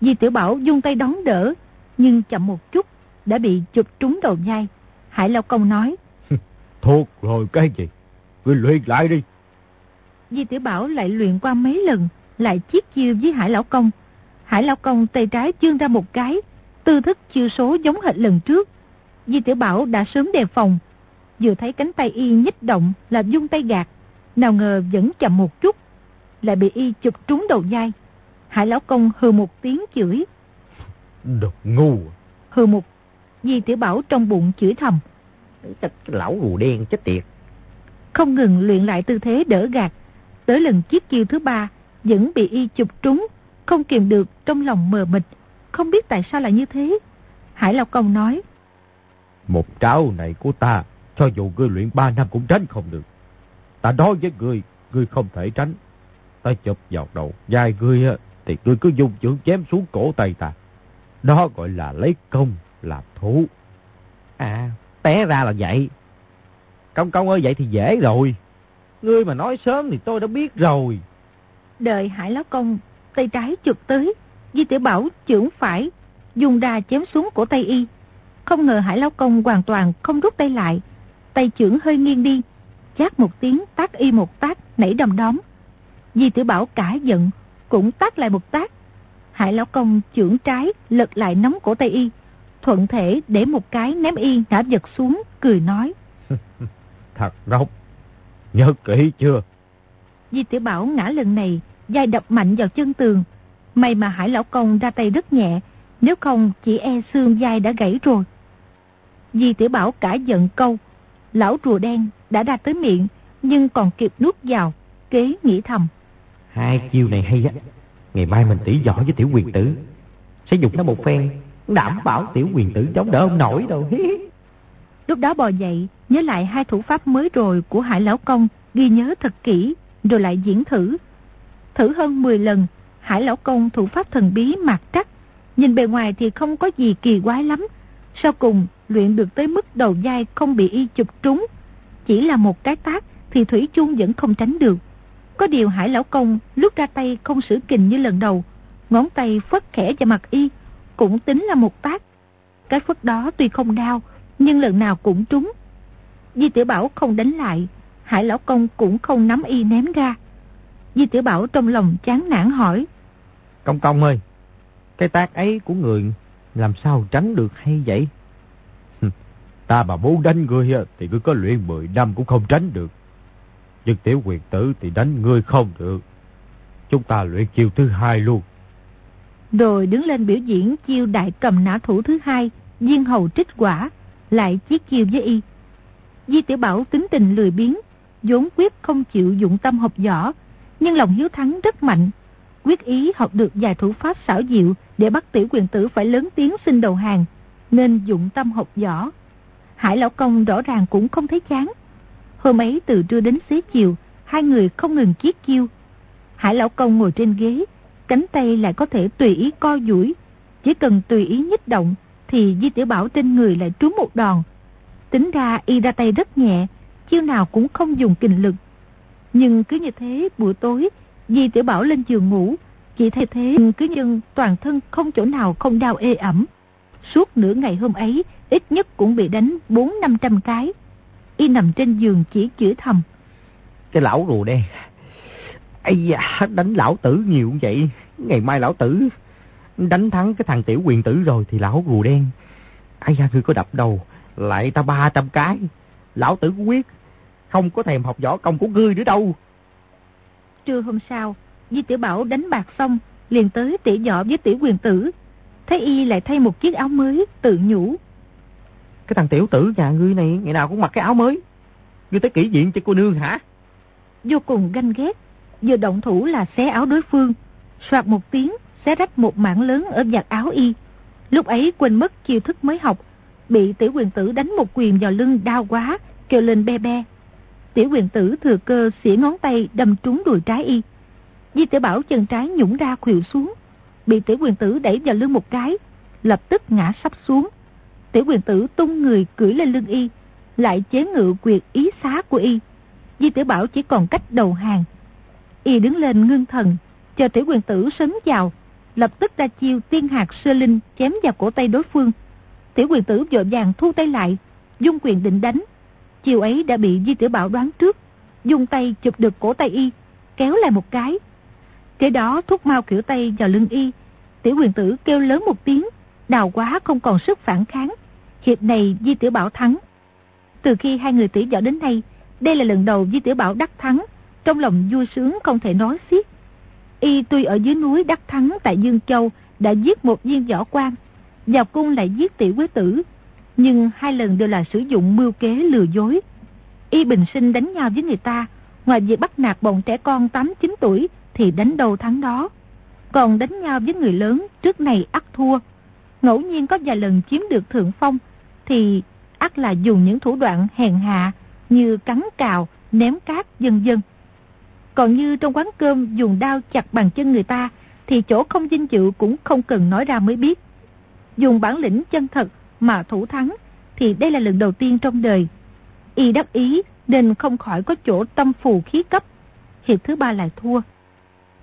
Di Tiểu Bảo dung tay đón đỡ, nhưng chậm một chút, đã bị chụp trúng đầu vai. Hải Lão Công nói. Thuộc rồi cái gì? Ngươi luyện lại đi. Di Tiểu Bảo lại luyện qua mấy lần, lại chiết chiêu với Hải Lão Công. Hải Lão Công tay trái dương ra một cái, tư thức chiêu số giống hệt lần trước. Di Tiểu Bảo đã sớm đề phòng, vừa thấy cánh tay y nhích động là dung tay gạt, nào ngờ vẫn chậm một chút, lại bị y chụp trúng đầu vai. Hải lão công hừ một tiếng chửi. Độc ngu. Hừ một. Di tiểu bảo trong bụng chửi thầm. Cái lão rùa đen chết tiệt. Không ngừng luyện lại tư thế đỡ gạt. Tới lần chiếc chiêu thứ ba, vẫn bị y chụp trúng, không kiềm được trong lòng mờ mịt, không biết tại sao lại như thế. Hải Lão Công nói. Một tráo này của ta, cho dù ngươi luyện ba năm cũng tránh không được. Ta nói với ngươi, ngươi không thể tránh ta chụp vào đầu vai ngươi á, thì ngươi cứ dùng chưởng chém xuống cổ tay ta. Đó gọi là lấy công làm thủ. À, té ra là vậy. Công công ơi vậy thì dễ rồi. Ngươi mà nói sớm thì tôi đã biết rồi. Đợi Hải Lão Công tay trái chụp tới, Di Tiểu Bảo chưởng phải, dùng đà chém xuống cổ tay y. Không ngờ Hải Lão Công hoàn toàn không rút tay lại, tay chưởng hơi nghiêng đi, chát một tiếng tác y một tác nảy đầm đóm. Di tử Bảo cả giận, cũng tác lại một tác. Hải lão công chưởng trái lật lại nắm cổ tay y, thuận thể để một cái ném y ngã giật xuống, cười nói. Thật độc, nhớ kỹ chưa? Di tử Bảo ngã lần này, dai đập mạnh vào chân tường. May mà Hải lão công ra tay rất nhẹ, nếu không chỉ e xương dai đã gãy rồi. Di tử Bảo cả giận câu, lão rùa đen đã ra tới miệng, nhưng còn kịp nuốt vào, kế nghĩ thầm. Hai chiêu này hay á. Ngày mai mình tỉ võ với tiểu quyền tử. Sẽ dùng nó một phen. Đảm bảo tiểu quyền tử chống đỡ ông nổi đâu. Lúc đó bò dậy, nhớ lại hai thủ pháp mới rồi của Hải Lão Công, ghi nhớ thật kỹ, rồi lại diễn thử. Thử hơn 10 lần, Hải Lão Công thủ pháp thần bí mạc trắc. Nhìn bề ngoài thì không có gì kỳ quái lắm. Sau cùng, luyện được tới mức đầu dai không bị y chụp trúng. Chỉ là một cái tác thì Thủy chung vẫn không tránh được. Có điều Hải Lão Công lúc ra tay không sử kình như lần đầu, ngón tay phất khẽ vào mặt y, cũng tính là một tác. Cái phất đó tuy không đau, nhưng lần nào cũng trúng. Di tiểu Bảo không đánh lại, Hải Lão Công cũng không nắm y ném ra. Di tiểu Bảo trong lòng chán nản hỏi. Công công ơi, cái tác ấy của người làm sao tránh được hay vậy? Ta mà muốn đánh ngươi thì cứ có luyện 10 năm cũng không tránh được. Nhưng tiểu quyền tử thì đánh ngươi không được. Chúng ta luyện chiêu thứ hai luôn. Rồi đứng lên biểu diễn chiêu đại cầm nã thủ thứ hai, viên hầu trích quả, lại chiếc chiêu với y. Di tiểu Bảo tính tình lười biếng, vốn quyết không chịu dụng tâm học võ, nhưng lòng hiếu thắng rất mạnh. Quyết ý học được vài thủ pháp xảo diệu để bắt tiểu quyền tử phải lớn tiếng xin đầu hàng, nên dụng tâm học võ. Hải Lão Công rõ ràng cũng không thấy chán. Hôm ấy từ trưa đến xế chiều, hai người không ngừng chiết chiêu. Hải Lão Công ngồi trên ghế, cánh tay lại có thể tùy ý co duỗi Chỉ cần tùy ý nhích động, thì Di Tiểu Bảo trên người lại trúng một đòn. Tính ra y ra tay rất nhẹ, chiêu nào cũng không dùng kinh lực. Nhưng cứ như thế buổi tối, Di Tiểu Bảo lên giường ngủ, chỉ thay thế cứ nhưng toàn thân không chỗ nào không đau ê ẩm. Suốt nửa ngày hôm ấy, ít nhất cũng bị đánh bốn năm trăm cái. Y nằm trên giường chỉ chửi thầm. Cái lão rùa đen, Ây da, đánh lão tử nhiều vậy. Ngày mai lão tử đánh thắng cái thằng tiểu quyền tử rồi thì lão rùa đen. Ây da, ngươi có đập đầu, lại ta ba trăm cái. Lão tử quyết, không có thèm học võ công của ngươi nữa đâu. Trưa hôm sau, Di Tiểu Bảo đánh bạc xong, liền tới tỉ võ với tiểu quyền tử. Thấy y lại thay một chiếc áo mới, tự nhủ. Cái thằng tiểu tử nhà ngươi này ngày nào cũng mặc cái áo mới. Ngươi tới kỹ diện cho cô nương hả? Vô cùng ganh ghét, vừa động thủ là xé áo đối phương. Soạt một tiếng, xé rách một mảng lớn ở vạt áo y. Lúc ấy quên mất chiêu thức mới học, bị tiểu quyền tử đánh một quyền vào lưng đau quá, kêu lên be be. Tiểu quyền tử thừa cơ xỉa ngón tay đâm trúng đùi trái y. Di tiểu Bảo chân trái nhũng ra khuỵu xuống, bị tiểu quyền tử đẩy vào lưng một cái, lập tức ngã sắp xuống. Tiểu quyền tử tung người cưỡi lên lưng y, lại chế ngự quyệt ý xá của y. Di tiểu Bảo chỉ còn cách đầu hàng. Y đứng lên ngưng thần, chờ tiểu quyền tử sấn vào, lập tức ra chiêu tiên hạt sơ linh chém vào cổ tay đối phương. Tiểu quyền tử vội vàng thu tay lại, dung quyền định đánh. Chiều ấy đã bị Di Tiểu Bảo đoán trước, dùng tay chụp được cổ tay y, kéo lại một cái. Kế đó thúc mau kiểu tay vào lưng y, tiểu quyền tử kêu lớn một tiếng, đào quá không còn sức phản kháng. Hiệp này Di Tiểu Bảo thắng. Từ khi hai người tỷ võ đến nay, đây là lần đầu Di Tiểu Bảo đắc thắng, trong lòng vui sướng không thể nói xiết. Y tuy ở dưới núi đắc thắng tại Dương Châu đã giết một viên võ quan, vào cung lại giết tiểu quế tử, nhưng hai lần đều là sử dụng mưu kế lừa dối. Y bình sinh đánh nhau với người ta, ngoài việc bắt nạt bọn trẻ con 8-9 tuổi thì đánh đầu thắng đó. Còn đánh nhau với người lớn trước này ắt thua. Ngẫu nhiên có vài lần chiếm được thượng phong thì ắt là dùng những thủ đoạn hèn hạ như cắn cào, ném cát dân dân. Còn như trong quán cơm dùng đao chặt bằng chân người ta thì chỗ không dinh chịu cũng không cần nói ra mới biết. Dùng bản lĩnh chân thật mà thủ thắng thì đây là lần đầu tiên trong đời. Y đắc ý nên không khỏi có chỗ tâm phù khí cấp. Hiệp thứ ba lại thua.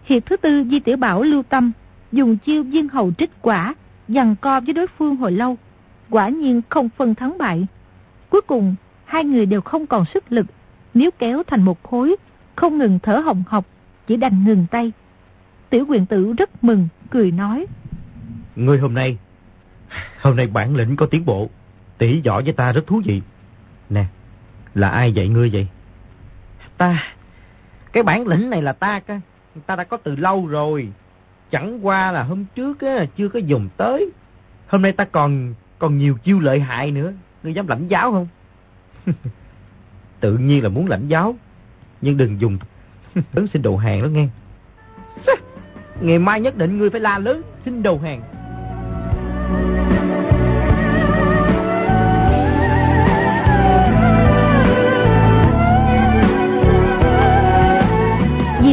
Hiệp thứ tư Di Tiểu Bảo lưu tâm, dùng chiêu viên hầu trích quả, dằn co với đối phương hồi lâu. Quả nhiên không phân thắng bại. Cuối cùng, hai người đều không còn sức lực, nếu kéo thành một khối, không ngừng thở hồng hộc, chỉ đành ngừng tay. Tiểu quyền tử rất mừng, cười nói. Ngươi hôm nay, hôm nay bản lĩnh có tiến bộ, tỉ võ với ta rất thú vị. Nè, là ai dạy ngươi vậy? Ta, cái bản lĩnh này là ta cơ, ta đã có từ lâu rồi. Chẳng qua là hôm trước á, chưa có dùng tới. Hôm nay ta còn còn nhiều chiêu lợi hại nữa. Ngươi dám lãnh giáo không? Tự nhiên là muốn lãnh giáo. Nhưng đừng dùng lớn xin đầu hàng đó nghe. Ngày mai nhất định ngươi phải la lớn xin đầu hàng.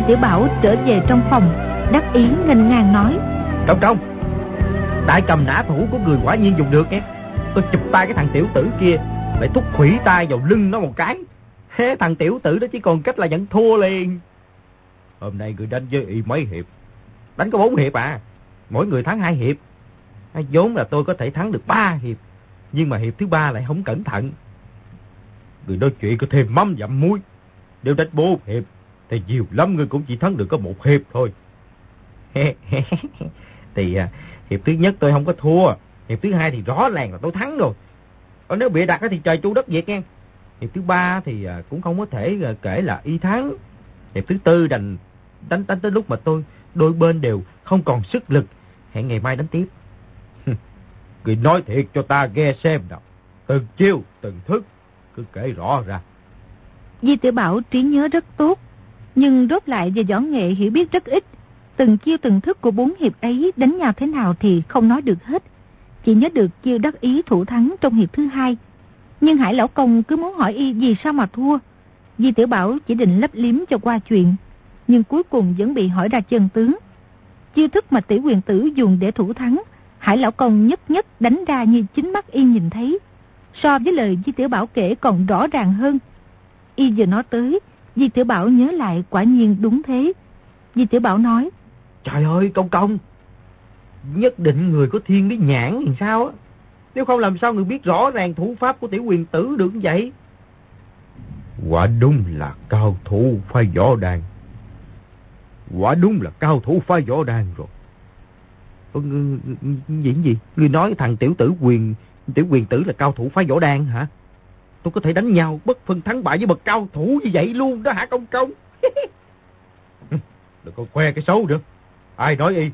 Tiểu Bảo trở về trong phòng, đắc ý nghênh ngang nói. Trong trong, đại cầm nã thủ của người quả nhiên dùng được nghe. Tôi chụp tay cái thằng tiểu tử kia, lại thúc khủy tay vào lưng nó một cái. Thế thằng tiểu tử đó chỉ còn cách là nhận thua liền. Hôm nay người đánh với y mấy hiệp? Đánh có bốn hiệp à. mỗi người thắng hai hiệp. vốn là tôi có thể thắng được ba hiệp, nhưng mà hiệp thứ ba lại không cẩn thận. Người nói chuyện có thêm mắm dặm muối. đều đánh bốn hiệp, thì nhiều lắm người cũng chỉ thắng được có một hiệp thôi. thì à, hiệp thứ nhất tôi không có thua, hiệp thứ hai thì rõ ràng là tôi thắng rồi. Còn nếu bị đặt thì trời chu đất diệt nghe. Hiệp thứ ba thì à, cũng không có thể à, kể là y thắng. Hiệp thứ tư đành đánh đánh tới lúc mà tôi đôi bên đều không còn sức lực. Hẹn ngày mai đánh tiếp. Người nói thiệt cho ta nghe xem nào. Từng chiêu, từng thức, cứ kể rõ ra. Di tiểu Bảo trí nhớ rất tốt, nhưng rốt lại về võ nghệ hiểu biết rất ít. Từng chiêu từng thức của bốn hiệp ấy đánh nhau thế nào thì không nói được hết. Chỉ nhớ được chiêu đắc ý thủ thắng trong hiệp thứ hai. Nhưng Hải Lão Công cứ muốn hỏi y vì sao mà thua. Di Tiểu Bảo chỉ định lấp liếm cho qua chuyện, nhưng cuối cùng vẫn bị hỏi ra chân tướng. Chiêu thức mà tỷ quyền tử dùng để thủ thắng, Hải Lão Công nhất nhất đánh ra như chính mắt y nhìn thấy. So với lời Di Tiểu Bảo kể còn rõ ràng hơn. Y vừa nói tới, Di Tiểu Bảo nhớ lại quả nhiên đúng thế. Di Tiểu Bảo nói, Trời ơi công công, nhất định người có thiên lý nhãn thì sao á. Nếu không làm sao người biết rõ ràng thủ pháp của tiểu quyền tử được như vậy? Quả đúng là cao thủ phái võ đàn. Quả đúng là cao thủ phái võ đàn rồi. Ờ, gì gì? Người nói thằng tiểu tử quyền tiểu quyền tử là cao thủ phái võ đàn hả? Tôi có thể đánh nhau bất phân thắng bại với bậc cao thủ như vậy luôn đó hả công công? Đừng có khoe cái xấu nữa. Ai nói y?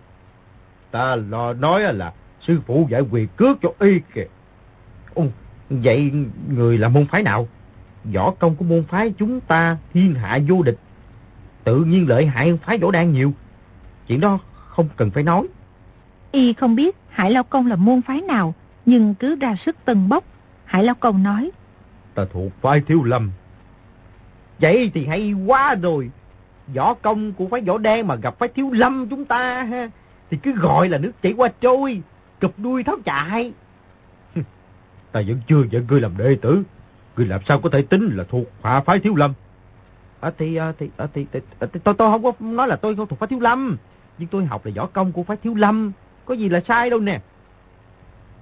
Ta lo nói là sư phụ giải quyền cướp cho y kìa. Ồ, vậy người là môn phái nào? Võ công của môn phái chúng ta thiên hạ vô địch. Tự nhiên lợi hại phái võ đan nhiều. Chuyện đó không cần phải nói. Y không biết Hải Lao Công là môn phái nào, nhưng cứ ra sức tần bốc. Hải Lao Công nói. Ta thuộc phái thiếu lâm. Vậy thì hay quá rồi. Võ công của phái võ đen mà gặp phái thiếu lâm chúng ta ha. Thì cứ gọi là nước chảy qua trôi, cụp đuôi tháo chạy. ta vẫn chưa nhận ngươi làm đệ tử. Ngươi làm sao có thể tính là thuộc hạ phái thiếu lâm? À, thì, à, thì, à, thì, thì, à, thì tôi, tôi không có nói là tôi không thuộc phái thiếu lâm. Nhưng tôi học là võ công của phái thiếu lâm. Có gì là sai đâu nè.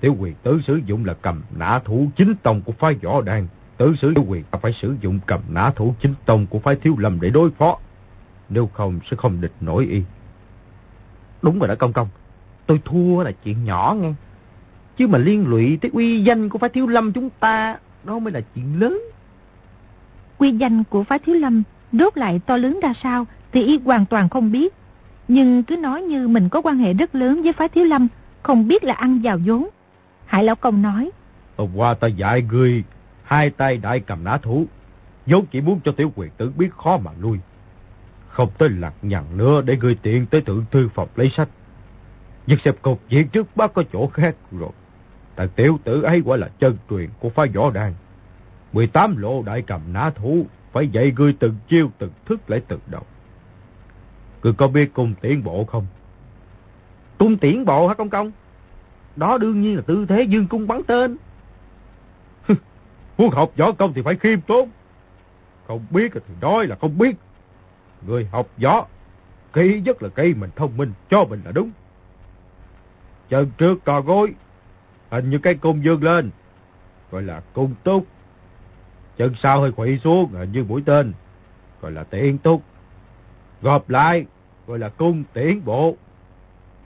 Tiểu quyền tử sử dụng là cầm nã thủ chính tông của phái võ đàn. Tử sử tiểu quyền phải sử dụng cầm nã thủ chính tông của phái thiếu lâm để đối phó. Nếu không sẽ không địch nổi y. Đúng rồi đó công công. Tôi thua là chuyện nhỏ nghe. Chứ mà liên lụy tới uy danh của phái thiếu lâm chúng ta, đó mới là chuyện lớn. Uy danh của phái thiếu lâm đốt lại to lớn ra sao thì y hoàn toàn không biết. Nhưng cứ nói như mình có quan hệ rất lớn với phái thiếu lâm, không biết là ăn vào vốn. Hải Lão Công nói. Hôm qua ta dạy ngươi, hai tay đại cầm ná thú, vốn chỉ muốn cho tiểu quyền tử biết khó mà lui. Không tới lạc nhằn nữa để gửi tiện tới thượng thư phòng lấy sách. Nhưng xếp cột diện trước bác có chỗ khác rồi. Thằng tiểu tử ấy quả là chân truyền của phái võ đàn. 18 lộ đại cầm ná thú phải dạy ngươi từng chiêu từng thức lại từ đầu. Ngươi có biết cung tiến bộ không? Cung tiến bộ hả công công? Đó đương nhiên là tư thế dương cung bắn tên. Muốn học võ công thì phải khiêm tốn. Không biết thì nói là không biết. Người học võ, kỹ nhất là cây mình thông minh, cho mình là đúng. Chân trước cò gối, hình như cái cung dương lên, gọi là cung túc. Chân sau hơi khuỵu xuống, hình như mũi tên, gọi là tiện túc. Gộp lại, gọi là cung tiễn bộ.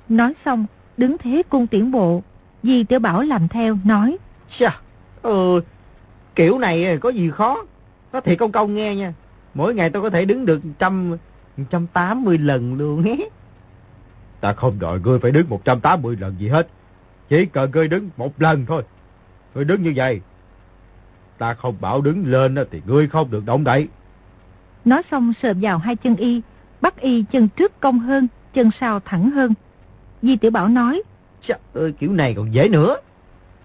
Nói xong, đứng thế cung tiễn bộ. Di Tiểu Bảo làm theo, nói. Chà, ừ, kiểu này có gì khó. Có thiệt công công nghe nha. Mỗi ngày tôi có thể đứng được trăm, trăm tám mươi lần luôn hé. Ta không đòi ngươi phải đứng 180 lần gì hết. Chỉ cần ngươi đứng một lần thôi. Ngươi đứng như vậy. Ta không bảo đứng lên thì ngươi không được động đậy. Nói xong sờ vào hai chân y, bắt y chân trước cong hơn, chân sau thẳng hơn. Di Tiểu Bảo nói. Trời ơi, kiểu này còn dễ nữa.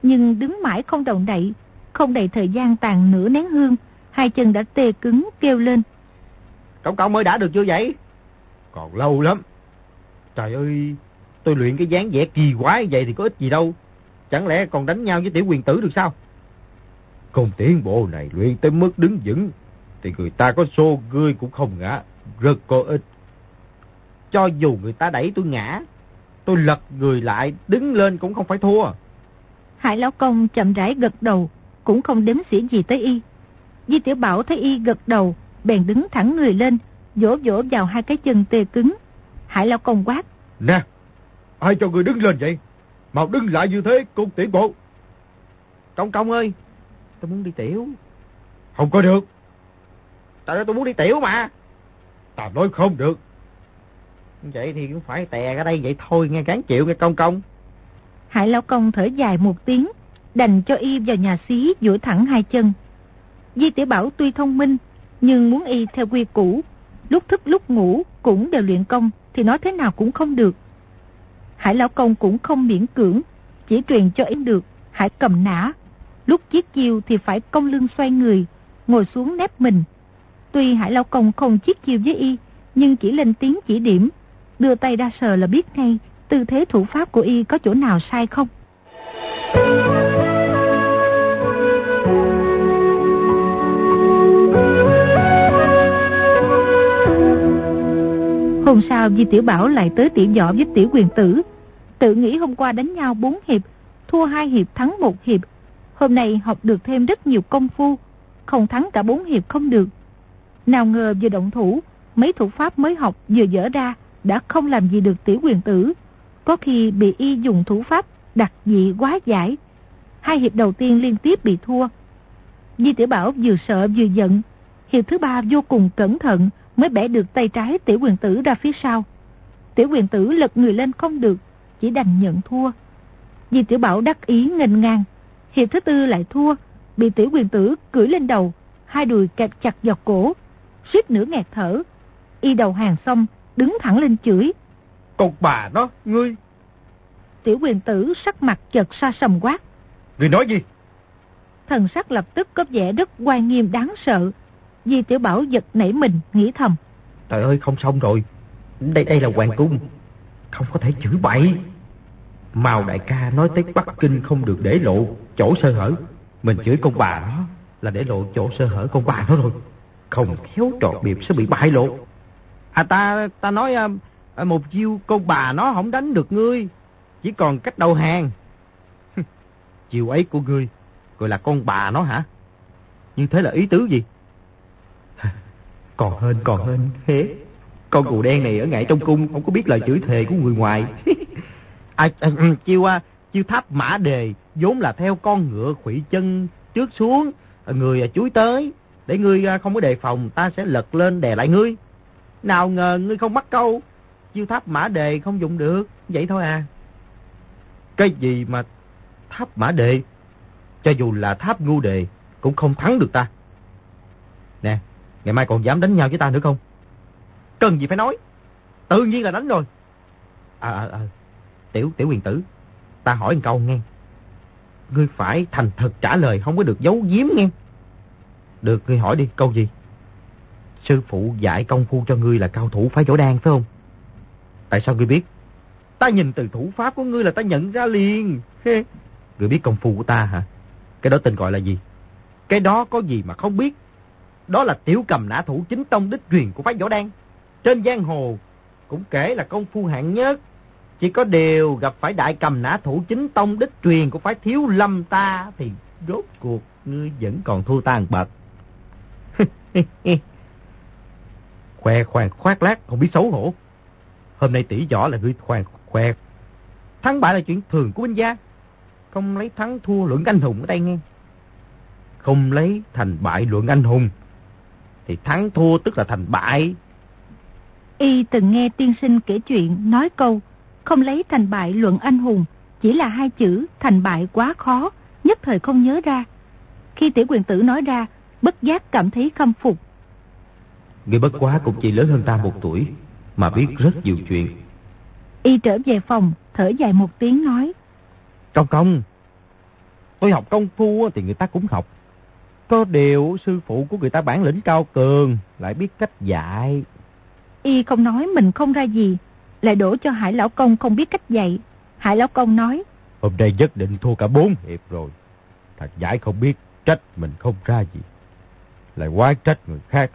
Nhưng đứng mãi không động đậy, không đầy thời gian tàn nửa nén hương, hai chân đã tê cứng kêu lên. Công công mới đã được chưa vậy? Còn lâu lắm. Trời ơi, tôi luyện cái dáng vẻ kỳ quái vậy thì có ích gì đâu. Chẳng lẽ còn đánh nhau với tiểu quyền tử được sao? Công tiến bộ này luyện tới mức đứng vững, thì người ta có xô ngươi cũng không ngã, rất có ích. Cho dù người ta đẩy tôi ngã, tôi lật người lại, đứng lên cũng không phải thua. Hải Lão Công chậm rãi gật đầu, cũng không đếm xỉa gì tới y. Di Tiểu Bảo thấy y gật đầu, bèn đứng thẳng người lên, vỗ vỗ vào hai cái chân tê cứng. Hải Lão Công quát. Nè, ai cho người đứng lên vậy? Mau đứng lại như thế, cùng tiễn bộ. Công công ơi, tôi muốn đi tiểu. Không có được. Tại sao tôi muốn đi tiểu mà. Ta nói không được. Vậy thì cũng phải tè ra đây vậy thôi nghe cán chịu nghe công công. Hải Lão Công thở dài một tiếng, đành cho y vào nhà xí duỗi thẳng hai chân. Di Tiểu Bảo tuy thông minh, nhưng muốn y theo quy củ, lúc thức lúc ngủ cũng đều luyện công thì nói thế nào cũng không được. Hải Lão Công cũng không miễn cưỡng, chỉ truyền cho y được, Hải cầm nã. Lúc chiếc chiêu thì phải công lưng xoay người, ngồi xuống nép mình. Tuy Hải Lão Công không chiếc chiêu với y, nhưng chỉ lên tiếng chỉ điểm, đưa tay ra sờ là biết ngay tư thế thủ pháp của y có chỗ nào sai không. Không sao Di Tiểu Bảo lại tới tiểu võ với tiểu quyền tử. Tự nghĩ hôm qua đánh nhau 4 hiệp, thua 2 hiệp thắng 1 hiệp. Hôm nay học được thêm rất nhiều công phu, không thắng cả 4 hiệp không được. Nào ngờ vừa động thủ, mấy thủ pháp mới học vừa dở ra đã không làm gì được tiểu quyền tử. Có khi bị y dùng thủ pháp đặc dị quá giải. Hai hiệp đầu tiên liên tiếp bị thua. Di Tiểu Bảo vừa sợ vừa giận. Hiệp thứ ba vô cùng cẩn thận mới bẻ được tay trái tiểu quyền tử ra phía sau. Tiểu quyền tử lật người lên không được, chỉ đành nhận thua. Di Tiểu Bảo đắc ý nghênh ngang. Hiệp thứ tư lại thua, bị tiểu quyền tử cưỡi lên đầu, hai đùi kẹp chặt vào cổ, suýt nửa nghẹt thở. Y đầu hàng xong, đứng thẳng lên chửi. Con bà đó, ngươi. Tiểu quyền tử sắc mặt chợt xa sầm quát. Ngươi nói gì? Thần sắc lập tức có vẻ rất oai nghiêm đáng sợ. Di tiểu bảo giật nảy mình, nghĩ thầm. Trời ơi, không xong rồi. Đây đây là hoàng cung. Không có thể chửi bậy. Mao đại ca nói tới Bắc Kinh không được để lộ chỗ sơ hở. Mình chửi con bà nó là để lộ chỗ sơ hở con bà nó rồi. Không khéo trọt điệp sẽ bị bại lộ. À ta ta nói à, một chiêu con bà nó không đánh được ngươi. Chỉ còn cách đầu hàng. chiêu ấy của ngươi gọi là con bà nó hả? Như thế là ý tứ gì? Còn hơn còn hơn thế. Con cụ đen này ở ngại trong cung không có biết lời chửi thề của người ngoài. à, à, ừ, chiêu à, chiêu tháp mã đề vốn là theo con ngựa khủy chân trước xuống người à, chuối tới để ngươi à, không có đề phòng ta sẽ lật lên đè lại ngươi nào ngờ ngươi không bắt câu. Chiêu tháp mã đề không dùng được. Vậy thôi à. Cái gì mà tháp mã đề? Cho dù là tháp ngu đề cũng không thắng được ta. Nè, ngày mai còn dám đánh nhau với ta nữa không? Cần gì phải nói. Tự nhiên là đánh rồi. À, à, à. Tiểu, tiểu quyền tử. Ta hỏi một câu nghe. Ngươi phải thành thật trả lời không có được giấu giếm nghe. Được, ngươi hỏi đi, câu gì? Sư phụ dạy công phu cho ngươi là cao thủ phái võ đan phải không? Tại sao ngươi biết? Ta nhìn từ thủ pháp của ngươi là ta nhận ra liền. ngươi biết công phu của ta hả? Cái đó tên gọi là gì? Cái đó có gì mà không biết? Đó là tiểu cầm nã thủ chính tông đích truyền của phái võ đan. Trên giang hồ cũng kể là công phu hạng nhất. Chỉ có điều gặp phải đại cầm nã thủ chính tông đích truyền của phái thiếu lâm ta thì rốt cuộc ngươi vẫn còn thua ta bậc. Khoe khoang khoác lác, không biết xấu hổ. Hôm nay tỷ võ là ngươi khoan khoe. Thắng bại là chuyện thường của binh gia. Không lấy thắng thua luận anh hùng ở đây nghe. Không lấy thành bại luận anh hùng. Thì thắng thua tức là thành bại. Y từng nghe tiên sinh kể chuyện nói câu không lấy thành bại luận anh hùng. Chỉ là hai chữ thành bại quá khó, nhất thời không nhớ ra. Khi tiểu quyền tử nói ra, bất giác cảm thấy khâm phục Người bất quá cũng chỉ lớn hơn ta một tuổi, mà biết rất nhiều chuyện. Y trở về phòng, thở dài một tiếng nói. Công công, tôi học công phu thì người ta cũng học. Có điều sư phụ của người ta bản lĩnh cao cường, lại biết cách dạy. Y không nói mình không ra gì, lại đổ cho Hải Lão Công không biết cách dạy. Hải Lão Công nói. Hôm nay nhất định thua cả bốn hiệp rồi. Thật giải không biết trách mình không ra gì. Lại quá trách người khác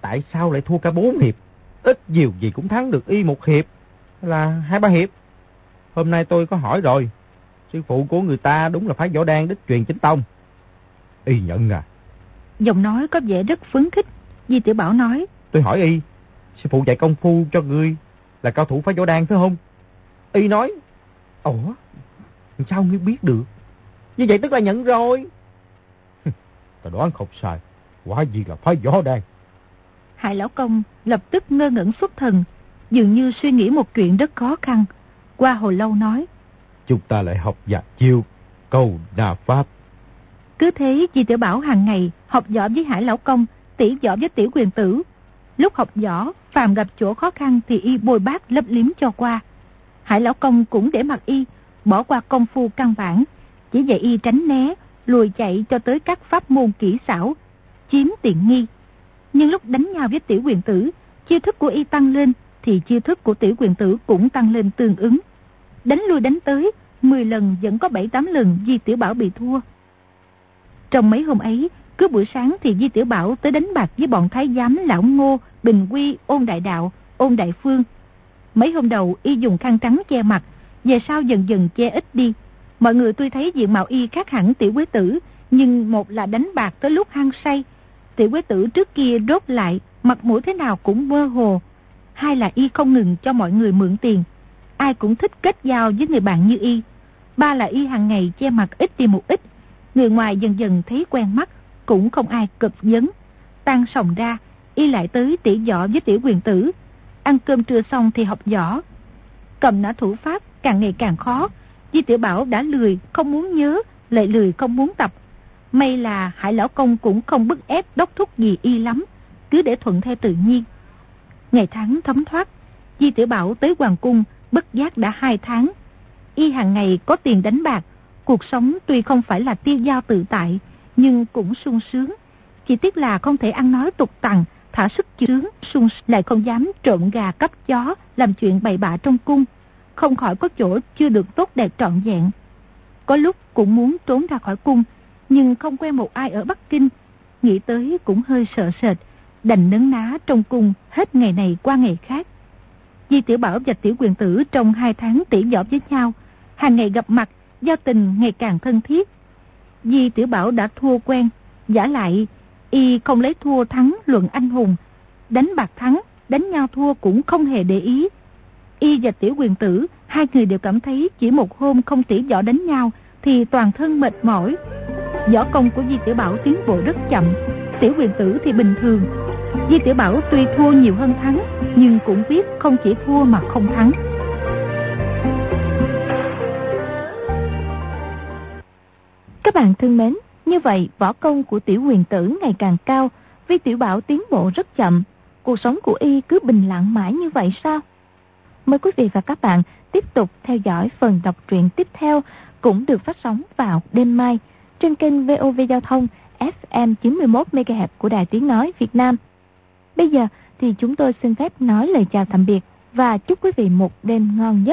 tại sao lại thua cả bốn hiệp? Ít nhiều gì cũng thắng được y một hiệp. là hai ba hiệp. Hôm nay tôi có hỏi rồi. Sư phụ của người ta đúng là phái võ đan đích truyền chính tông. Y nhận à. Giọng nói có vẻ rất phấn khích. Di Tiểu Bảo nói. Tôi hỏi Y, sư phụ dạy công phu cho ngươi là cao thủ phái võ đan phải không? Y nói, Ủa, sao ngươi biết được? Như vậy tức là nhận rồi. Ta đoán không sai, quả gì là phái võ đan. Hải Lão Công lập tức ngơ ngẩn xuất thần, dường như suy nghĩ một chuyện rất khó khăn. Qua hồi lâu nói. Chúng ta lại học giả chiêu, câu đà pháp. Cứ thế Di Tiểu Bảo hàng ngày học võ với Hải Lão Công, tỉ võ với tiểu quyền tử. Lúc học võ, phàm gặp chỗ khó khăn thì y bồi bác lấp liếm cho qua. Hải Lão Công cũng để mặc y, bỏ qua công phu căn bản, chỉ dạy y tránh né, lùi chạy cho tới các pháp môn kỹ xảo, chiếm tiện nghi. Nhưng lúc đánh nhau với tiểu quyền tử, chiêu thức của y tăng lên, thì chiêu thức của tiểu quyền tử cũng tăng lên tương ứng. Đánh lui đánh tới, 10 lần vẫn có 7-8 lần Di Tiểu Bảo bị thua. Trong mấy hôm ấy, cứ buổi sáng thì Di Tiểu Bảo tới đánh bạc với bọn thái giám Lão Ngô, Bình Quy, Ôn Đại Đạo, Ôn Đại Phương. Mấy hôm đầu y dùng khăn trắng che mặt, về sau dần dần che ít đi. Mọi người tuy thấy diện mạo y khác hẳn tiểu quế tử, nhưng một là đánh bạc tới lúc hăng say. Tiểu quế tử trước kia đốt lại, mặt mũi thế nào cũng mơ hồ. Hai là y không ngừng cho mọi người mượn tiền. Ai cũng thích kết giao với người bạn như y. Ba là y hàng ngày che mặt ít đi một ít. Người ngoài dần dần thấy quen mắt, cũng không ai cực vấn. Tan sòng ra, y lại tới tỉ võ với tiểu quyền tử. Ăn cơm trưa xong thì học võ. Cầm nã thủ pháp càng ngày càng khó. Di tiểu Bảo đã lười, không muốn nhớ, lại lười không muốn tập. May là Hải Lão Công cũng không bức ép đốc thúc gì y lắm, cứ để thuận theo tự nhiên. Ngày tháng thấm thoát, Di tiểu Bảo tới Hoàng Cung, bất giác đã hai tháng. Y hàng ngày có tiền đánh bạc, cuộc sống tuy không phải là tiêu dao tự tại, nhưng cũng sung sướng. Chỉ tiếc là không thể ăn nói tục tằng, thả sức chướng, sung lại không dám trộm gà cắp chó, làm chuyện bậy bạ trong cung. Không khỏi có chỗ chưa được tốt đẹp trọn vẹn. Có lúc cũng muốn trốn ra khỏi cung, nhưng không quen một ai ở Bắc Kinh. Nghĩ tới cũng hơi sợ sệt, đành nấn ná trong cung hết ngày này qua ngày khác. Di Tiểu Bảo và Tiểu Quyền Tử trong hai tháng tỉ võ với nhau, hàng ngày gặp mặt, giao tình ngày càng thân thiết. Di Tiểu Bảo đã thua quen, giả lại y không lấy thua thắng luận anh hùng, đánh bạc thắng, đánh nhau thua cũng không hề để ý. Y và Tiểu Quyền Tử, hai người đều cảm thấy chỉ một hôm không tỉ võ đánh nhau thì toàn thân mệt mỏi. Võ công của Di Tiểu Bảo tiến bộ rất chậm, Tiểu Quyền Tử thì bình thường. Di Tiểu Bảo tuy thua nhiều hơn thắng, nhưng cũng biết không chỉ thua mà không thắng. Các bạn thân mến, như vậy võ công của tiểu quyền tử ngày càng cao, vì tiểu bảo tiến bộ rất chậm. Cuộc sống của y cứ bình lặng mãi như vậy sao? Mời quý vị và các bạn tiếp tục theo dõi phần đọc truyện tiếp theo cũng được phát sóng vào đêm mai trên kênh VOV Giao thông FM 91MHz của Đài Tiếng Nói Việt Nam. Bây giờ thì chúng tôi xin phép nói lời chào tạm biệt và chúc quý vị một đêm ngon giấc.